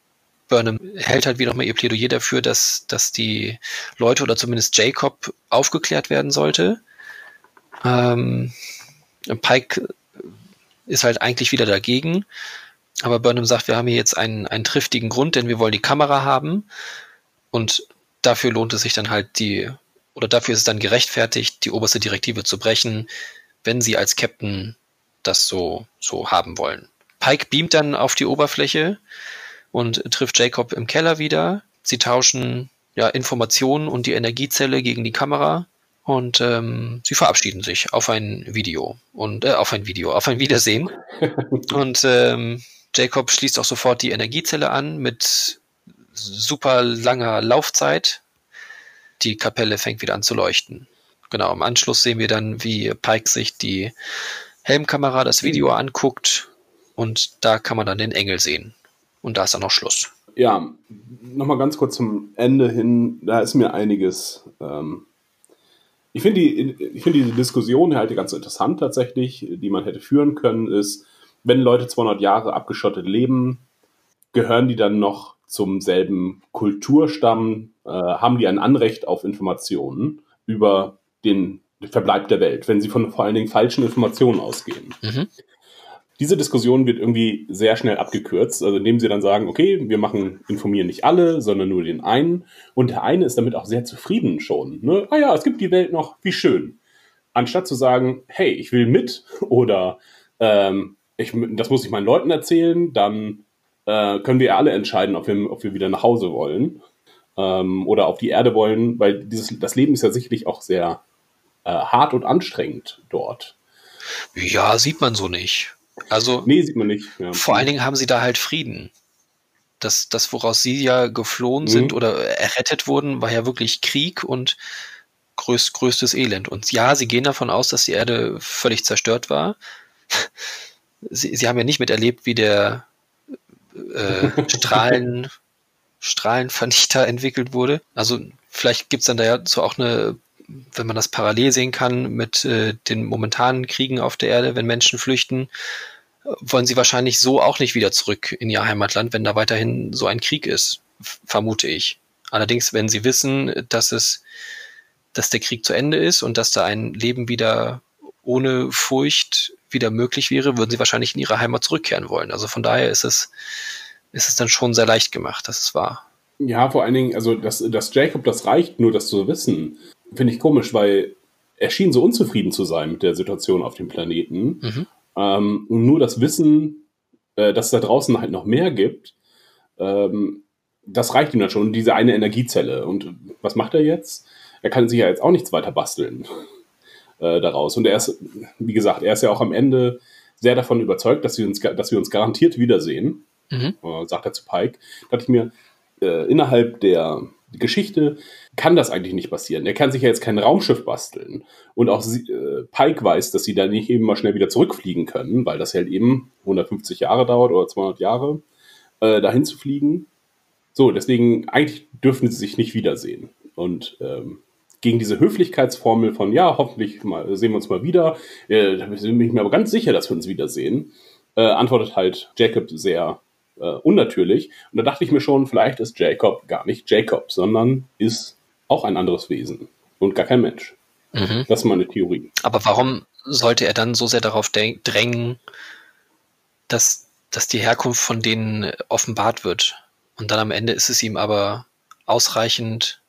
Burnham hält halt wieder mal ihr Plädoyer dafür, dass, dass die Leute oder zumindest Jacob aufgeklärt werden sollte. Ähm, Pike ist halt eigentlich wieder dagegen. Aber Burnham sagt, wir haben hier jetzt einen, einen triftigen Grund, denn wir wollen die Kamera haben. Und dafür lohnt es sich dann halt die, oder dafür ist es dann gerechtfertigt, die oberste Direktive zu brechen, wenn sie als Captain das so, so haben wollen. Pike beamt dann auf die Oberfläche und trifft Jacob im Keller wieder. Sie tauschen ja, Informationen und die Energiezelle gegen die Kamera und ähm, sie verabschieden sich auf ein Video und äh, auf ein Video, auf ein Wiedersehen. und ähm, Jacob schließt auch sofort die Energiezelle an mit super langer Laufzeit. Die Kapelle fängt wieder an zu leuchten. Genau, im Anschluss sehen wir dann, wie Pike sich die Helmkamera das Video anguckt und da kann man dann den Engel sehen. Und da ist dann noch Schluss. Ja, nochmal ganz kurz zum Ende hin, da ist mir einiges. Ähm, ich finde die, ich finde diese Diskussion halt ganz interessant tatsächlich, die man hätte führen können, ist, wenn Leute 200 Jahre abgeschottet leben, gehören die dann noch zum selben Kulturstamm, äh, haben die ein Anrecht auf Informationen über den Verbleib der Welt, wenn sie von vor allen Dingen falschen Informationen ausgehen. Mhm. Diese Diskussion wird irgendwie sehr schnell abgekürzt, also indem sie dann sagen, okay, wir machen, informieren nicht alle, sondern nur den einen. Und der eine ist damit auch sehr zufrieden schon. Ne? Ah ja, es gibt die Welt noch, wie schön. Anstatt zu sagen, hey, ich will mit oder ähm, ich, das muss ich meinen Leuten erzählen, dann äh, können wir alle entscheiden, ob wir, ob wir wieder nach Hause wollen ähm, oder auf die Erde wollen, weil dieses, das Leben ist ja sicherlich auch sehr äh, hart und anstrengend dort. Ja, sieht man so nicht. Also Nee, sieht man nicht. Ja. vor allen Dingen haben sie da halt Frieden. Das, das woraus sie ja geflohen sind Mhm. oder errettet wurden, war ja wirklich Krieg und größt, größtes Elend. Und ja, sie gehen davon aus, dass die Erde völlig zerstört war. Sie, sie haben ja nicht miterlebt, wie der äh, Strahlen, Strahlenvernichter entwickelt wurde. Also vielleicht gibt's dann dazu auch eine, wenn man das parallel sehen kann mit äh, den momentanen Kriegen auf der Erde, wenn Menschen flüchten, wollen sie wahrscheinlich so auch nicht wieder zurück in ihr Heimatland, wenn da weiterhin so ein Krieg ist, vermute ich. Allerdings, wenn sie wissen, dass es, dass der Krieg zu Ende ist und dass da ein Leben wieder ohne Furcht wieder möglich wäre, würden sie wahrscheinlich in ihre Heimat zurückkehren wollen. Also von daher ist es, ist es dann schon sehr leicht gemacht, das ist wahr. Ja, vor allen Dingen, also dass, dass Jacob das reicht, nur das zu wissen, finde ich komisch, weil er schien so unzufrieden zu sein mit der Situation auf dem Planeten. Mhm. Ähm, und nur das Wissen, äh, dass es da draußen halt noch mehr gibt, ähm, das reicht ihm dann schon. Diese eine Energiezelle. Und was macht er jetzt? Er kann sich ja jetzt auch nichts weiter basteln äh, daraus. Und er ist, wie gesagt, er ist ja auch am Ende sehr davon überzeugt, dass wir uns, dass wir uns garantiert wiedersehen Mhm. äh, sagt er zu Pike, da dachte ich mir, äh, innerhalb der Geschichte kann das eigentlich nicht passieren. Er kann sich ja jetzt kein Raumschiff basteln. Und auch sie, äh, Pike weiß, dass sie da nicht eben mal schnell wieder zurückfliegen können, weil das halt eben 150 Jahre dauert oder 200 Jahre, äh, dahin zu fliegen. So, deswegen, eigentlich dürfen sie sich nicht wiedersehen. Und ähm, gegen diese Höflichkeitsformel von, ja, hoffentlich mal, sehen wir uns mal wieder, äh, da bin ich mir aber ganz sicher, dass wir uns wiedersehen, äh, antwortet halt Jacob sehr äh, unnatürlich. Und da dachte ich mir schon, vielleicht ist Jacob gar nicht Jacob, sondern ist auch ein anderes Wesen und gar kein Mensch. Mhm. Das ist meine Theorie. Aber warum sollte er dann so sehr darauf drängen, dass, dass die Herkunft von denen offenbart wird? Und dann am Ende ist es ihm aber ausreichend,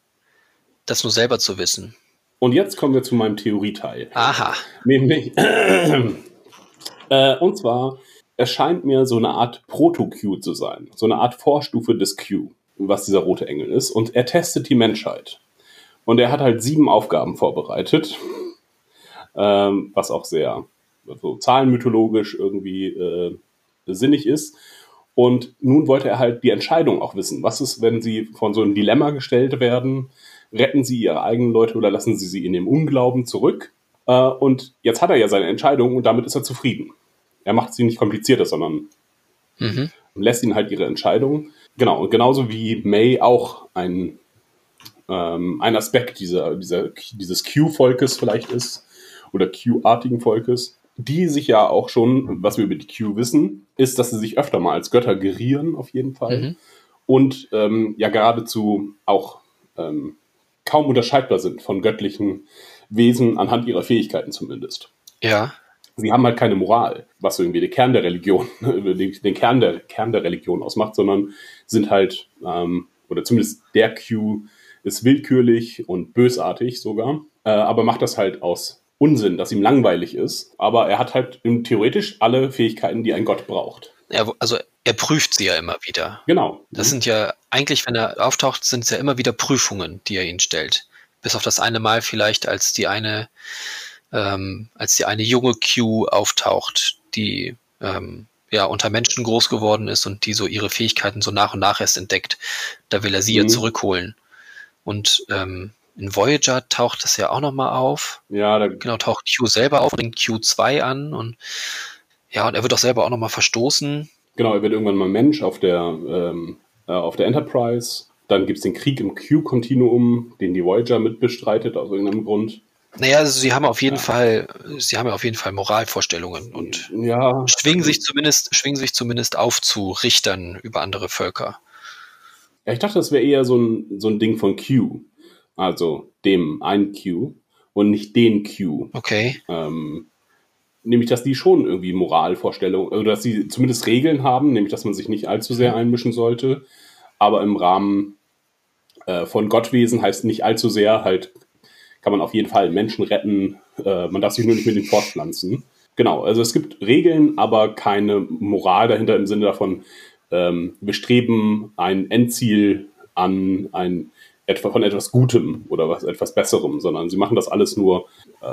das nur selber zu wissen. Und jetzt kommen wir zu meinem Theorieteil. Aha. Nämlich, äh, und zwar, es scheint mir so eine Art Proto-Q zu sein. So eine Art Vorstufe des Q, was dieser rote Engel ist. Und er testet die Menschheit. Und er hat halt sieben Aufgaben vorbereitet, ähm, was auch sehr so zahlenmythologisch irgendwie äh, sinnig ist. Und nun wollte er halt die Entscheidung auch wissen. Was ist, wenn sie von so einem Dilemma gestellt werden? Retten sie ihre eigenen Leute oder lassen sie sie in dem Unglauben zurück? Äh, und jetzt hat er ja seine Entscheidung und damit ist er zufrieden. Er macht sie nicht komplizierter, sondern Mhm. lässt ihnen halt ihre Entscheidung. Genau, und genauso wie May auch ein, ähm, ein Aspekt dieser, dieser, dieses Q-Volkes vielleicht ist, oder Q-artigen Volkes, die sich ja auch schon, was wir über die Q wissen, ist, dass sie sich öfter mal als Götter gerieren, auf jeden Fall. Mhm. Und ähm, ja geradezu auch ähm, kaum unterscheidbar sind von göttlichen Wesen anhand ihrer Fähigkeiten zumindest Ja. Sie haben halt keine Moral, was irgendwie der Kern der Religion, den, den Kern, der, Kern der Religion ausmacht, sondern sind halt, ähm, oder zumindest der Q ist willkürlich und bösartig sogar, äh, aber macht das halt aus Unsinn, dass ihm langweilig ist. Aber er hat halt theoretisch alle Fähigkeiten, die ein Gott braucht. Er, also er prüft sie ja immer wieder. Genau. Das sind ja eigentlich, wenn er auftaucht, sind es ja immer wieder Prüfungen, die er ihnen stellt. Bis auf das eine Mal vielleicht, als die eine, ähm, als die eine junge Q auftaucht, die ähm, ja unter Menschen groß geworden ist und die so ihre Fähigkeiten so nach und nach erst entdeckt. Da will er sie ja Mhm. zurückholen. Und ähm, in Voyager taucht das ja auch nochmal auf. Ja, da, Genau, taucht Q selber auf und bringt Q2 an und ja, und er wird auch selber auch nochmal verstoßen. genau, er wird irgendwann mal Mensch auf der, ähm, äh, auf der Enterprise. Dann gibt es den Krieg im Q-Kontinuum, den die Voyager mitbestreitet aus irgendeinem Grund. Naja, also sie haben auf jeden Fall, sie haben ja auf jeden Fall Moralvorstellungen und Ja, schwingen sich zumindest, schwingen sich zumindest auf zu Richtern über andere Völker. Ja, ich dachte, das wäre eher so ein, so ein Ding von Q. Also dem einen Q und nicht den Q. Okay. Ähm, nämlich, dass die schon irgendwie Moralvorstellungen, oder dass sie zumindest Regeln haben, nämlich, dass man sich nicht allzu sehr einmischen sollte. Aber im Rahmen äh, von Gottwesen heißt nicht allzu sehr, halt kann man auf jeden Fall Menschen retten. Äh, man darf sich nur nicht mit ihnen fortpflanzen. Genau, also es gibt Regeln, aber keine Moral dahinter im Sinne davon, ähm, wir streben ein Endziel an ein etwa von etwas Gutem oder was etwas Besserem, sondern sie machen das alles nur äh,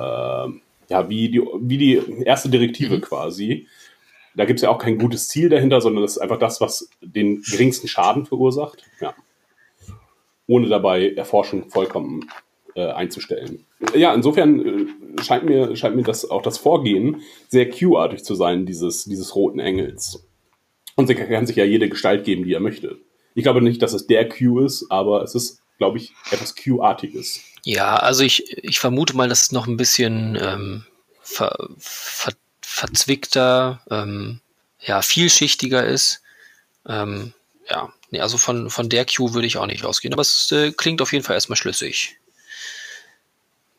ja wie die wie die erste Direktive quasi. Da gibt es ja auch kein gutes Ziel dahinter, sondern das ist einfach das, was den geringsten Schaden verursacht. Ja. Ohne dabei Erforschung vollkommen äh, einzustellen. Ja, insofern äh, scheint, mir, scheint mir das auch das Vorgehen sehr Q-artig zu sein, dieses, dieses roten Engels. Und sie kann sich ja jede Gestalt geben, die er möchte. Ich glaube nicht, dass es der Q ist, aber es ist, glaube ich, etwas Q-artiges. Ja, also ich, ich vermute mal, dass es noch ein bisschen ähm, ver, ver, verzwickter, ähm, ja, vielschichtiger ist. Ähm, ja, nee, also von, von der Q würde ich auch nicht ausgehen, aber es äh, klingt auf jeden Fall erstmal schlüssig.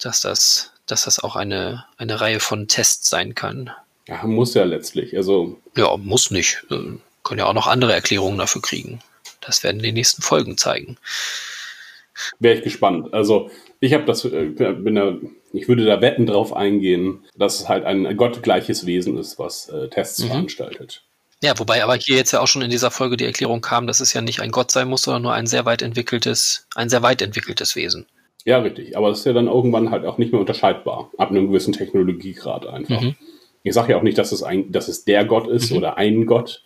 Dass das, dass das auch eine, eine Reihe von Tests sein kann. Ja, muss ja letztlich. Also, Ja, muss nicht. Äh, können ja auch noch andere Erklärungen dafür kriegen. Das werden die nächsten Folgen zeigen. wäre ich gespannt. Also, ich habe das, äh, bin da, ich würde da wetten drauf eingehen, dass es halt ein gottgleiches Wesen ist, was äh, Tests Mhm. veranstaltet. Ja, wobei aber hier jetzt ja auch schon in dieser Folge die Erklärung kam, dass es ja nicht ein Gott sein muss, sondern nur ein sehr weit entwickeltes, ein sehr weit entwickeltes Wesen. Ja, richtig. Aber das ist ja dann irgendwann halt auch nicht mehr unterscheidbar. Ab einem gewissen Technologiegrad einfach. Mhm. Ich sage ja auch nicht, dass es, ein, dass es der Gott ist Mhm. oder ein Gott,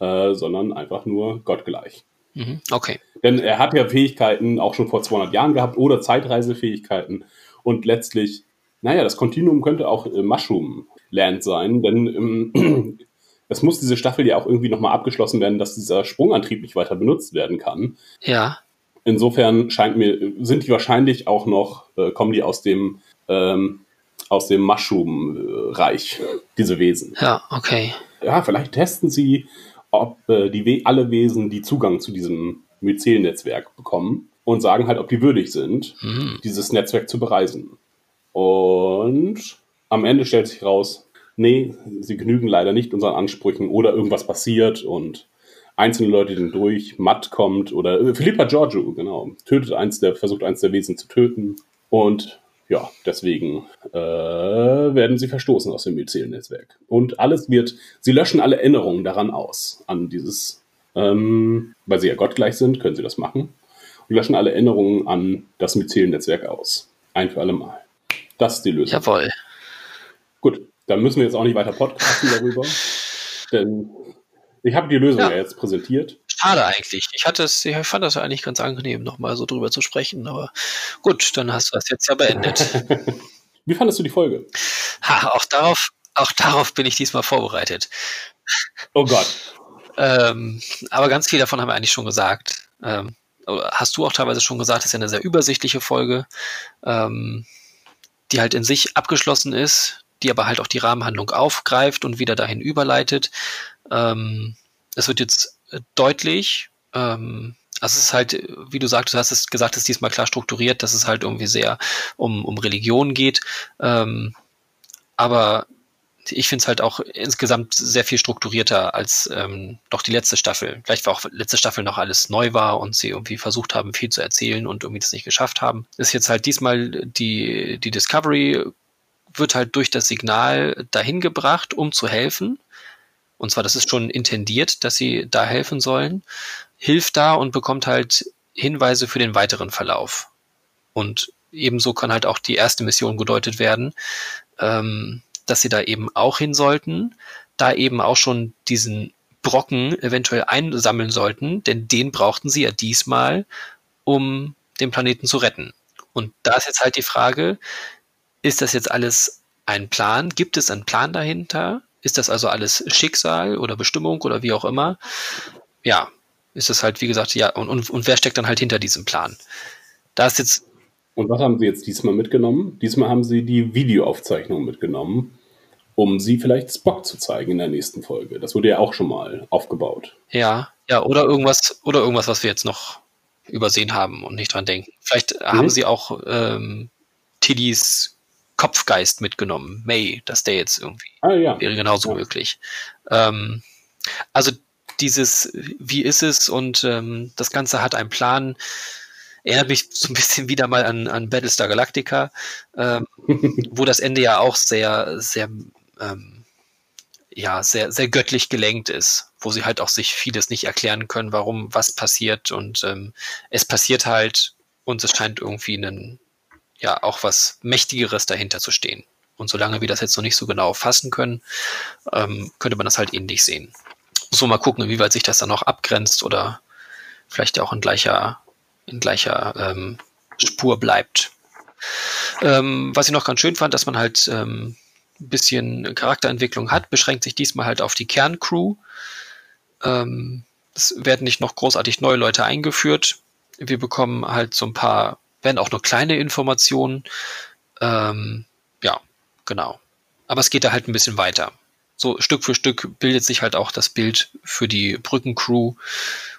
äh, sondern einfach nur gottgleich. Mhm. Okay. Denn er hat ja Fähigkeiten auch schon vor 200 Jahren gehabt oder Zeitreisefähigkeiten. Und letztlich, naja, das Kontinuum könnte auch äh, Mushroom Land sein, denn ähm, es muss diese Staffel ja auch irgendwie nochmal abgeschlossen werden, dass dieser Sprungantrieb nicht weiter benutzt werden kann. Ja. Insofern scheint mir, sind die wahrscheinlich auch noch, äh, kommen die aus dem, ähm, aus dem Mushroom-Reich, diese Wesen. Ja, okay. Ja, vielleicht testen sie, ob äh, die We alle Wesen, die Zugang zu diesem Myzel-Netzwerk bekommen und sagen halt, ob die würdig sind, Mhm. dieses Netzwerk zu bereisen. Und am Ende stellt sich raus, nee, sie genügen leider nicht unseren Ansprüchen oder irgendwas passiert und einzelne Leute sind durch, Matt kommt oder äh, Philippa Giorgio, genau, tötet eins der, versucht eins der Wesen zu töten und ja, deswegen äh, werden sie verstoßen aus dem Myzel-Netzwerk. Und alles wird, sie löschen alle Erinnerungen daran aus, an dieses, ähm, weil sie ja gottgleich sind, können sie das machen, und löschen alle Erinnerungen an das Myzel-Netzwerk aus. Ein für alle Mal. Das ist die Lösung. Jawohl. Gut, Da müssen wir jetzt auch nicht weiter podcasten darüber. Denn ich habe die Lösung ja. ja. jetzt präsentiert. Schade eigentlich. Ich hatte es, ich fand das eigentlich ganz angenehm, nochmal so drüber zu sprechen, aber gut, dann hast du das jetzt ja beendet. Wie fandest du die Folge? Ha, auch darauf, auch darauf bin ich diesmal vorbereitet. Oh Gott. ähm, aber ganz viel davon haben wir eigentlich schon gesagt. Ähm, hast du auch teilweise schon gesagt, das ist ja eine sehr übersichtliche Folge, ähm, die halt in sich abgeschlossen ist, die aber halt auch die Rahmenhandlung aufgreift und wieder dahin überleitet. Ähm, es wird jetzt deutlich, ähm, also es ist halt, wie du sagtest, du hast es gesagt, es ist diesmal klar strukturiert, dass es halt irgendwie sehr um, um Religion geht. Ähm, aber ich finde es halt auch insgesamt sehr viel strukturierter als ähm, doch die letzte Staffel. Vielleicht war auch letzte Staffel noch alles neu war und sie irgendwie versucht haben, viel zu erzählen und irgendwie das nicht geschafft haben. Ist jetzt halt diesmal die, die Discovery wird halt durch das Signal dahin gebracht, um zu helfen. Und zwar, das ist schon intendiert, dass sie da helfen sollen, hilft da und bekommt halt Hinweise für den weiteren Verlauf. Und ebenso kann halt auch die erste Mission gedeutet werden. Ähm, dass sie da eben auch hin sollten, da eben auch schon diesen Brocken eventuell einsammeln sollten, denn den brauchten sie ja diesmal, um den Planeten zu retten. Und da ist jetzt halt die Frage, ist das jetzt alles ein Plan? Gibt es einen Plan dahinter? Ist das also alles Schicksal oder Bestimmung oder wie auch immer? Ja, ist das halt, wie gesagt, ja, und, und, und wer steckt dann halt hinter diesem Plan? Da ist jetzt und was haben Sie jetzt diesmal mitgenommen? Diesmal haben Sie die Videoaufzeichnung mitgenommen, um Sie vielleicht Spock zu zeigen in der nächsten Folge. Das wurde ja auch schon mal aufgebaut. Ja, ja, oder irgendwas, oder irgendwas, was wir jetzt noch übersehen haben und nicht dran denken. Vielleicht mhm. haben Sie auch ähm, Tillys Kopfgeist mitgenommen, May, dass der jetzt irgendwie ah, ja. wäre genauso ja. möglich. Ähm, also dieses, wie ist es und ähm, das Ganze hat einen Plan erinnert mich so ein bisschen wieder mal an, an Battlestar Galactica, ähm, wo das Ende ja auch sehr, sehr, ähm, ja, sehr, sehr göttlich gelenkt ist, wo sie halt auch sich vieles nicht erklären können, warum was passiert und ähm, es passiert halt und es scheint irgendwie einen, ja, auch was Mächtigeres dahinter zu stehen. Und solange wir das jetzt noch nicht so genau fassen können, ähm, könnte man das halt ähnlich sehen. Muss man mal gucken, inwieweit sich das dann noch abgrenzt oder vielleicht auch in gleicher in gleicher ähm, Spur bleibt. Ähm, was ich noch ganz schön fand, dass man halt ähm, ein bisschen Charakterentwicklung hat, beschränkt sich diesmal halt auf die Kerncrew. Ähm, es werden nicht noch großartig neue Leute eingeführt. Wir bekommen halt so ein paar, werden auch nur kleine Informationen. Ähm, ja, genau. Aber es geht da halt ein bisschen weiter. So Stück für Stück bildet sich halt auch das Bild für die Brückencrew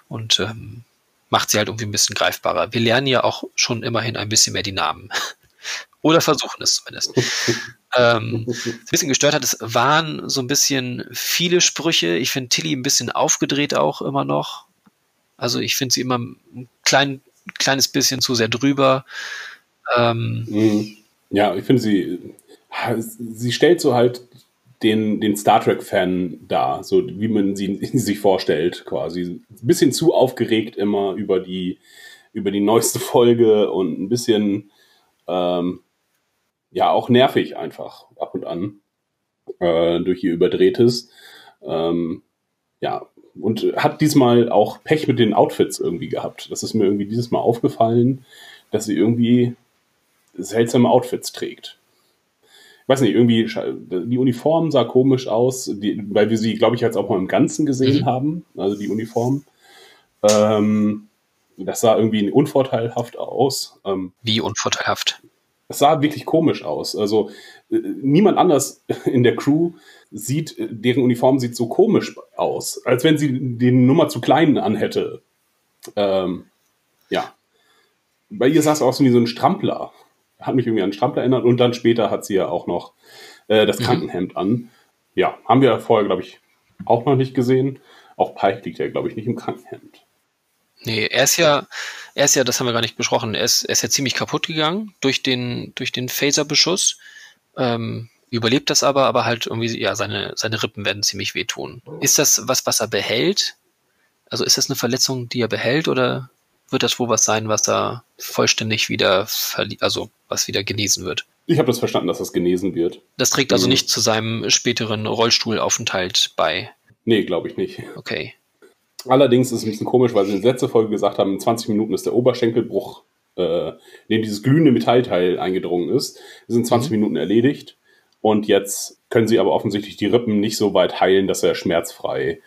und ähm, macht sie halt irgendwie ein bisschen greifbarer. Wir lernen ja auch schon immerhin ein bisschen mehr die Namen. Oder versuchen es zumindest. ähm, ein bisschen gestört hat, es waren so ein bisschen viele Sprüche. Ich finde Tilly ein bisschen aufgedreht auch immer noch. Also ich finde sie immer ein klein, kleines bisschen zu sehr drüber. Ähm, mhm. ja, ich finde sie, sie stellt so halt den, den Star Trek-Fan da, so wie man sie sich vorstellt, quasi. Ein bisschen zu aufgeregt immer über die, über die neueste Folge und ein bisschen, ähm, ja, auch nervig einfach ab und an äh, durch ihr Überdrehtes. Ähm, ja, und hat diesmal auch Pech mit den Outfits irgendwie gehabt. Das ist mir irgendwie dieses Mal aufgefallen, dass sie irgendwie seltsame Outfits trägt weiß nicht, irgendwie, die Uniform sah komisch aus, die, weil wir sie, glaube ich, jetzt auch mal im Ganzen gesehen mhm. haben, also die Uniform. Ähm, das sah irgendwie unvorteilhaft aus. Ähm, Wie unvorteilhaft? Es sah wirklich komisch aus. Also äh, niemand anders in der Crew sieht, deren Uniform sieht so komisch aus, als wenn sie den Nummer zu kleinen anhätte. Ähm, ja. Bei ihr sah es aus wie so ein Strampler hat mich irgendwie an Strampler erinnert und dann später hat sie ja auch noch äh, das mhm. Krankenhemd an. Ja, haben wir vorher, glaube ich, auch noch nicht gesehen. Auch Pike liegt ja, glaube ich, nicht im Krankenhemd. Nee, er ist ja, er ist ja, das haben wir gar nicht besprochen, er ist, er ist ja ziemlich kaputt gegangen durch den, durch den Phaserbeschuss. Ähm, überlebt das aber, aber halt irgendwie, ja, seine, seine Rippen werden ziemlich wehtun. Ist das was, was er behält? Also ist das eine Verletzung, die er behält oder wird das wohl was sein, was er vollständig wieder, also was wieder genesen wird. Ich habe das verstanden, dass das genesen wird. Das trägt also Mhm. nicht zu seinem späteren Rollstuhlaufenthalt bei. Nee, glaube ich nicht. Okay. Allerdings ist es ein bisschen komisch, weil sie in der letzten Folge gesagt haben, in 20 Minuten ist der Oberschenkelbruch, äh, in dem dieses glühende Metallteil eingedrungen ist, ist in 20 Minuten erledigt. Und jetzt können sie aber offensichtlich die Rippen nicht so weit heilen, dass er schmerzfrei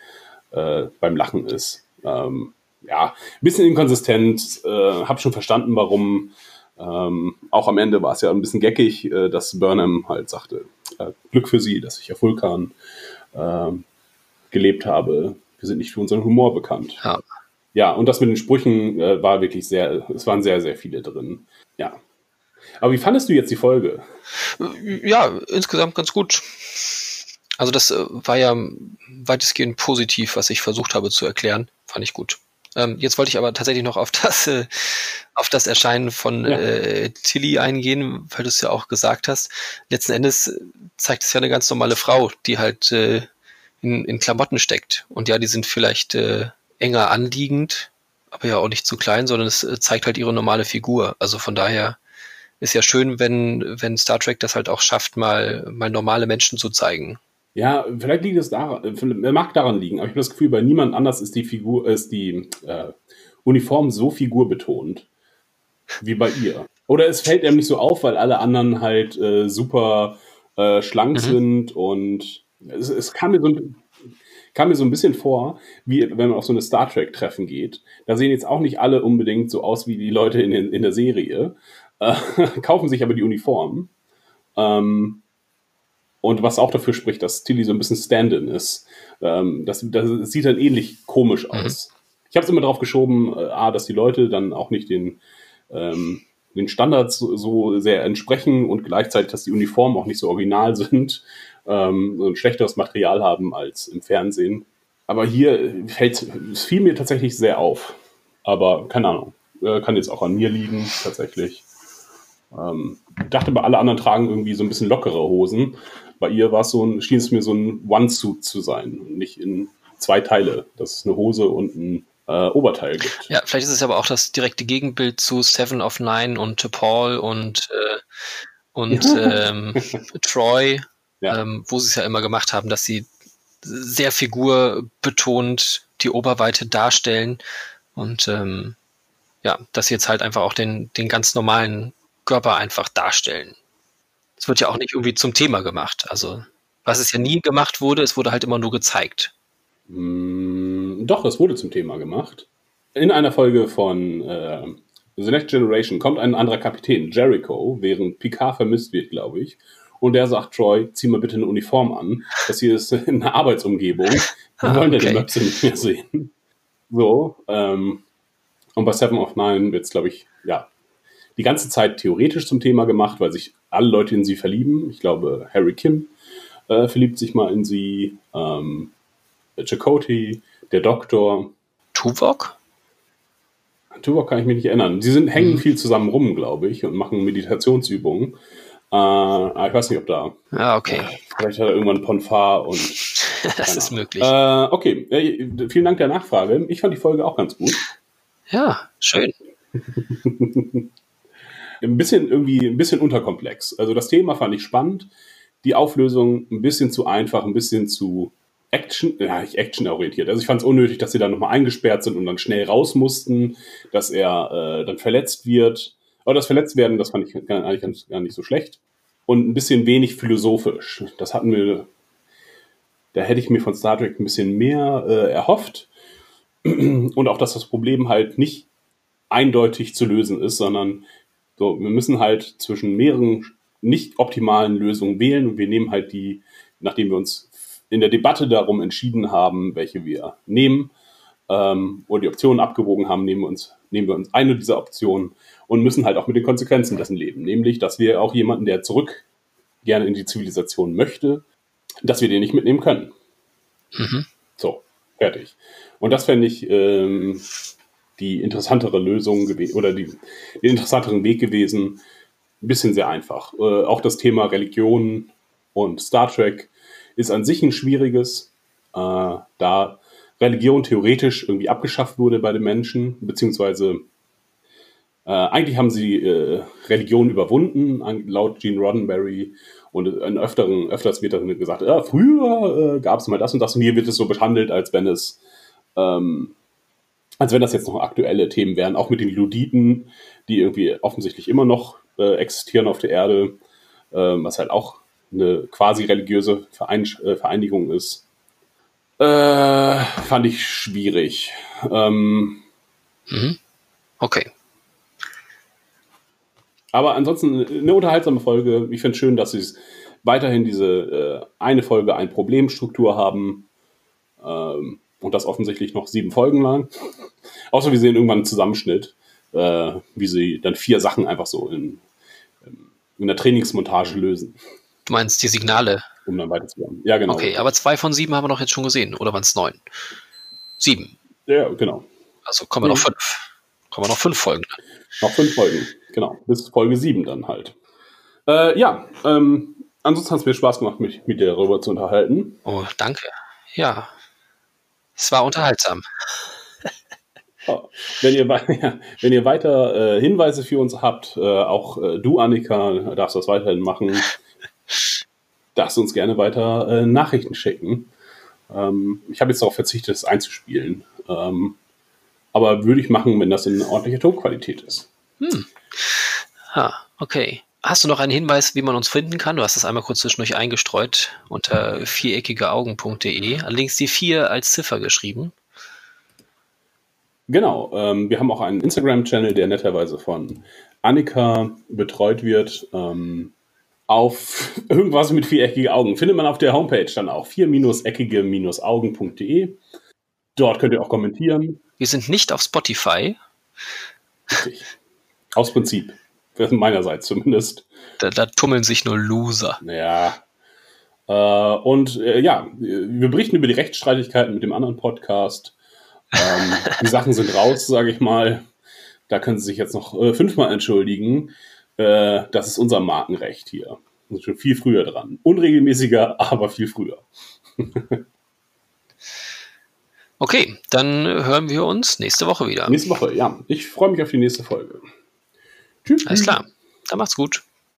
äh, beim Lachen ist. Ähm, ja, ein bisschen inkonsistent. Äh, hab schon verstanden, warum. Ähm, auch am Ende war es ja ein bisschen geckig, äh, dass Burnham halt sagte, äh, Glück für sie, dass ich auf Vulkan ähm, gelebt habe. Wir sind nicht für unseren Humor bekannt. Ja. Ja, und das mit den Sprüchen äh, war wirklich sehr, es waren sehr, sehr viele drin. Ja. Aber wie fandest du jetzt die Folge? Ja, insgesamt ganz gut. Also das äh, war ja weitestgehend positiv, was ich versucht habe zu erklären. Fand ich gut. Ähm, jetzt wollte ich aber tatsächlich noch auf das, äh, auf das Erscheinen von Ja. äh, Tilly eingehen, weil du es ja auch gesagt hast. Letzten Endes zeigt es ja eine ganz normale Frau, die halt äh, in, in Klamotten steckt. Und ja, die sind vielleicht äh, enger anliegend, aber ja auch nicht zu klein, sondern es äh, zeigt halt ihre normale Figur. Also von daher ist ja schön, wenn, wenn Star Trek das halt auch schafft, mal, mal normale Menschen zu zeigen. Ja, vielleicht liegt es daran, äh, mag daran liegen, aber ich habe das Gefühl, bei niemand anders ist die Figur, ist die äh, Uniform so figurbetont wie bei ihr. Oder es fällt einem nicht so auf, weil alle anderen halt äh, super äh, schlank Mhm. sind und es, es kam, mir so ein, kam mir so ein bisschen vor, wie wenn man auf so eine Star Trek-Treffen geht. Da sehen jetzt auch nicht alle unbedingt so aus wie die Leute in, in der Serie, äh, kaufen sich aber die Uniform. Ähm, und was auch dafür spricht, dass Tilly so ein bisschen Stand-in ist. Ähm, das, das sieht dann ähnlich komisch aus. Ich habe es immer darauf geschoben, äh, A, dass die Leute dann auch nicht den, ähm, den Standards so, sehr entsprechen und gleichzeitig, dass die Uniformen auch nicht so original sind, ähm, ein schlechteres Material haben als im Fernsehen. Aber hier fällt, es fiel mir tatsächlich sehr auf. Aber keine Ahnung, äh, kann jetzt auch an mir liegen, tatsächlich. Ähm, ich dachte, bei alle anderen tragen irgendwie so ein bisschen lockere Hosen. Bei ihr war es so ein, schien es mir so ein One-Suit zu sein und nicht in zwei Teile, dass es eine Hose und ein äh, Oberteil gibt. Ja, vielleicht ist es aber auch das direkte Gegenbild zu Seven of Nine und Paul und, äh, und ähm, Troy, Ja. ähm, wo sie es ja immer gemacht haben, dass sie sehr figurbetont die Oberweite darstellen und ähm, ja, dass sie jetzt halt einfach auch den, den ganz normalen Körper einfach darstellen. Es wird ja auch nicht irgendwie zum Thema gemacht. Also, was es ja nie gemacht wurde, es wurde halt immer nur gezeigt. Mm, doch, es wurde zum Thema gemacht. In einer Folge von äh, The Next Generation kommt ein anderer Kapitän, Jericho, während Picard vermisst wird, glaube ich. Und der sagt Troy, zieh mal bitte eine Uniform an. Das hier ist eine Arbeitsumgebung. Wir wollen ja okay. die Möpse nicht mehr sehen. So, ähm, und bei Seven of Nine wird es, glaube ich, ja, die ganze Zeit theoretisch zum Thema gemacht, weil sich alle Leute in sie verlieben. Ich glaube, Harry Kim äh, verliebt sich mal in sie. Ähm, Chakotay, der Doktor. Tuvok? Tuvok kann ich mich nicht erinnern. Sie sind, hängen Mhm. viel zusammen rum, glaube ich, und machen Meditationsübungen. Äh, ich weiß nicht, ob da. Ja, okay. Vielleicht hat er irgendwann Ponfar und. Das ist möglich. Äh, okay, äh, vielen Dank der Nachfrage. Ich fand die Folge auch ganz gut. Ja, schön. Ein bisschen irgendwie, ein bisschen unterkomplex. Also das Thema fand ich spannend. Die Auflösung ein bisschen zu einfach, ein bisschen zu Action, ja, nicht actionorientiert. Also ich fand es unnötig, dass sie dann nochmal eingesperrt sind und dann schnell raus mussten, dass er äh, dann verletzt wird. Aber das Verletztwerden, das fand ich gar, eigentlich gar nicht so schlecht. Und ein bisschen wenig philosophisch. Das hatten wir, da hätte ich mir von Star Trek ein bisschen mehr äh, erhofft. Und auch, dass das Problem halt nicht eindeutig zu lösen ist, sondern so, wir müssen halt zwischen mehreren nicht optimalen Lösungen wählen und wir nehmen halt die, nachdem wir uns in der Debatte darum entschieden haben, welche wir nehmen ähm, oder die Optionen abgewogen haben, nehmen wir, uns, nehmen wir uns eine dieser Optionen und müssen halt auch mit den Konsequenzen dessen leben. Nämlich, dass wir auch jemanden, der zurück gerne in die Zivilisation möchte, dass wir den nicht mitnehmen können. Mhm. So, fertig. Und das fände ich ähm, die interessantere Lösung gewesen oder die, den interessanteren Weg gewesen. Ein bisschen sehr einfach. Äh, auch das Thema Religion und Star Trek ist an sich ein schwieriges, äh, da Religion theoretisch irgendwie abgeschafft wurde bei den Menschen, beziehungsweise Äh, eigentlich haben sie äh, Religion überwunden, an, laut Gene Roddenberry. Und in öfteren, öfters wird dann gesagt, ja, früher äh, gab es mal das und das. Und hier wird es so behandelt, als wenn es, ähm, als wenn das jetzt noch aktuelle Themen wären, auch mit den Luditen, die irgendwie offensichtlich immer noch äh, existieren auf der Erde, ähm, was halt auch eine quasi religiöse Verein äh, Vereinigung ist. Äh, fand ich schwierig. Ähm, Mhm. Okay. Aber ansonsten eine unterhaltsame Folge. Ich finde es schön, dass sie weiterhin diese äh, eine Folge ein Problemstruktur haben. Ähm, und das offensichtlich noch sieben Folgen lang. Außer wir sehen irgendwann einen Zusammenschnitt, äh, wie sie dann vier Sachen einfach so in, in der Trainingsmontage lösen, Du meinst die Signale. um dann weiterzukommen. Ja, genau. Okay, aber zwei von sieben haben wir doch jetzt schon gesehen. Oder waren es neun? Sieben. Ja, genau. Also kommen wir noch Mhm. fünf. Kommen wir noch fünf Folgen. Noch fünf Folgen. Genau. Bis Folge sieben dann halt. Äh, ja, ähm, ansonsten hat es mir Spaß gemacht, mich mit dir darüber zu unterhalten. Oh, danke. Ja. Es war unterhaltsam. Wenn ihr, wenn ihr weiter äh, Hinweise für uns habt, äh, auch äh, du, Annika, darfst das weiterhin machen, darfst du uns gerne weiter äh, Nachrichten schicken. Ähm, ich habe jetzt darauf verzichtet, es einzuspielen. Ähm, aber würde ich machen, wenn das in ordentlicher Tonqualität ist. Ha, okay. Hast du noch einen Hinweis, wie man uns finden kann? Du hast es einmal kurz zwischendurch eingestreut unter viereckigeaugen.de. Allerdings die vier als Ziffer geschrieben. Genau, ähm, wir haben auch einen Instagram-Channel, der netterweise von Annika betreut wird. Ähm, auf irgendwas mit viereckige Augen. Findet man auf der Homepage dann auch. vier-eckige-augen.de. Dort könnt ihr auch kommentieren. Wir sind nicht auf Spotify. Richtig. Aus Prinzip. Meinerseits zumindest. Da, da tummeln sich nur Loser. Ja. Äh, und äh, ja, wir berichten über die Rechtsstreitigkeiten mit dem anderen Podcast. Ähm, die Sachen sind raus, sage ich mal. Da können Sie sich jetzt noch äh, fünfmal entschuldigen. Äh, das ist unser Markenrecht hier. Wir sind schon viel früher dran. Unregelmäßiger, aber viel früher. Okay, dann hören wir uns nächste Woche wieder. Nächste Woche, ja. Ich freue mich auf die nächste Folge. Tschüss. Alles klar. Dann macht's gut.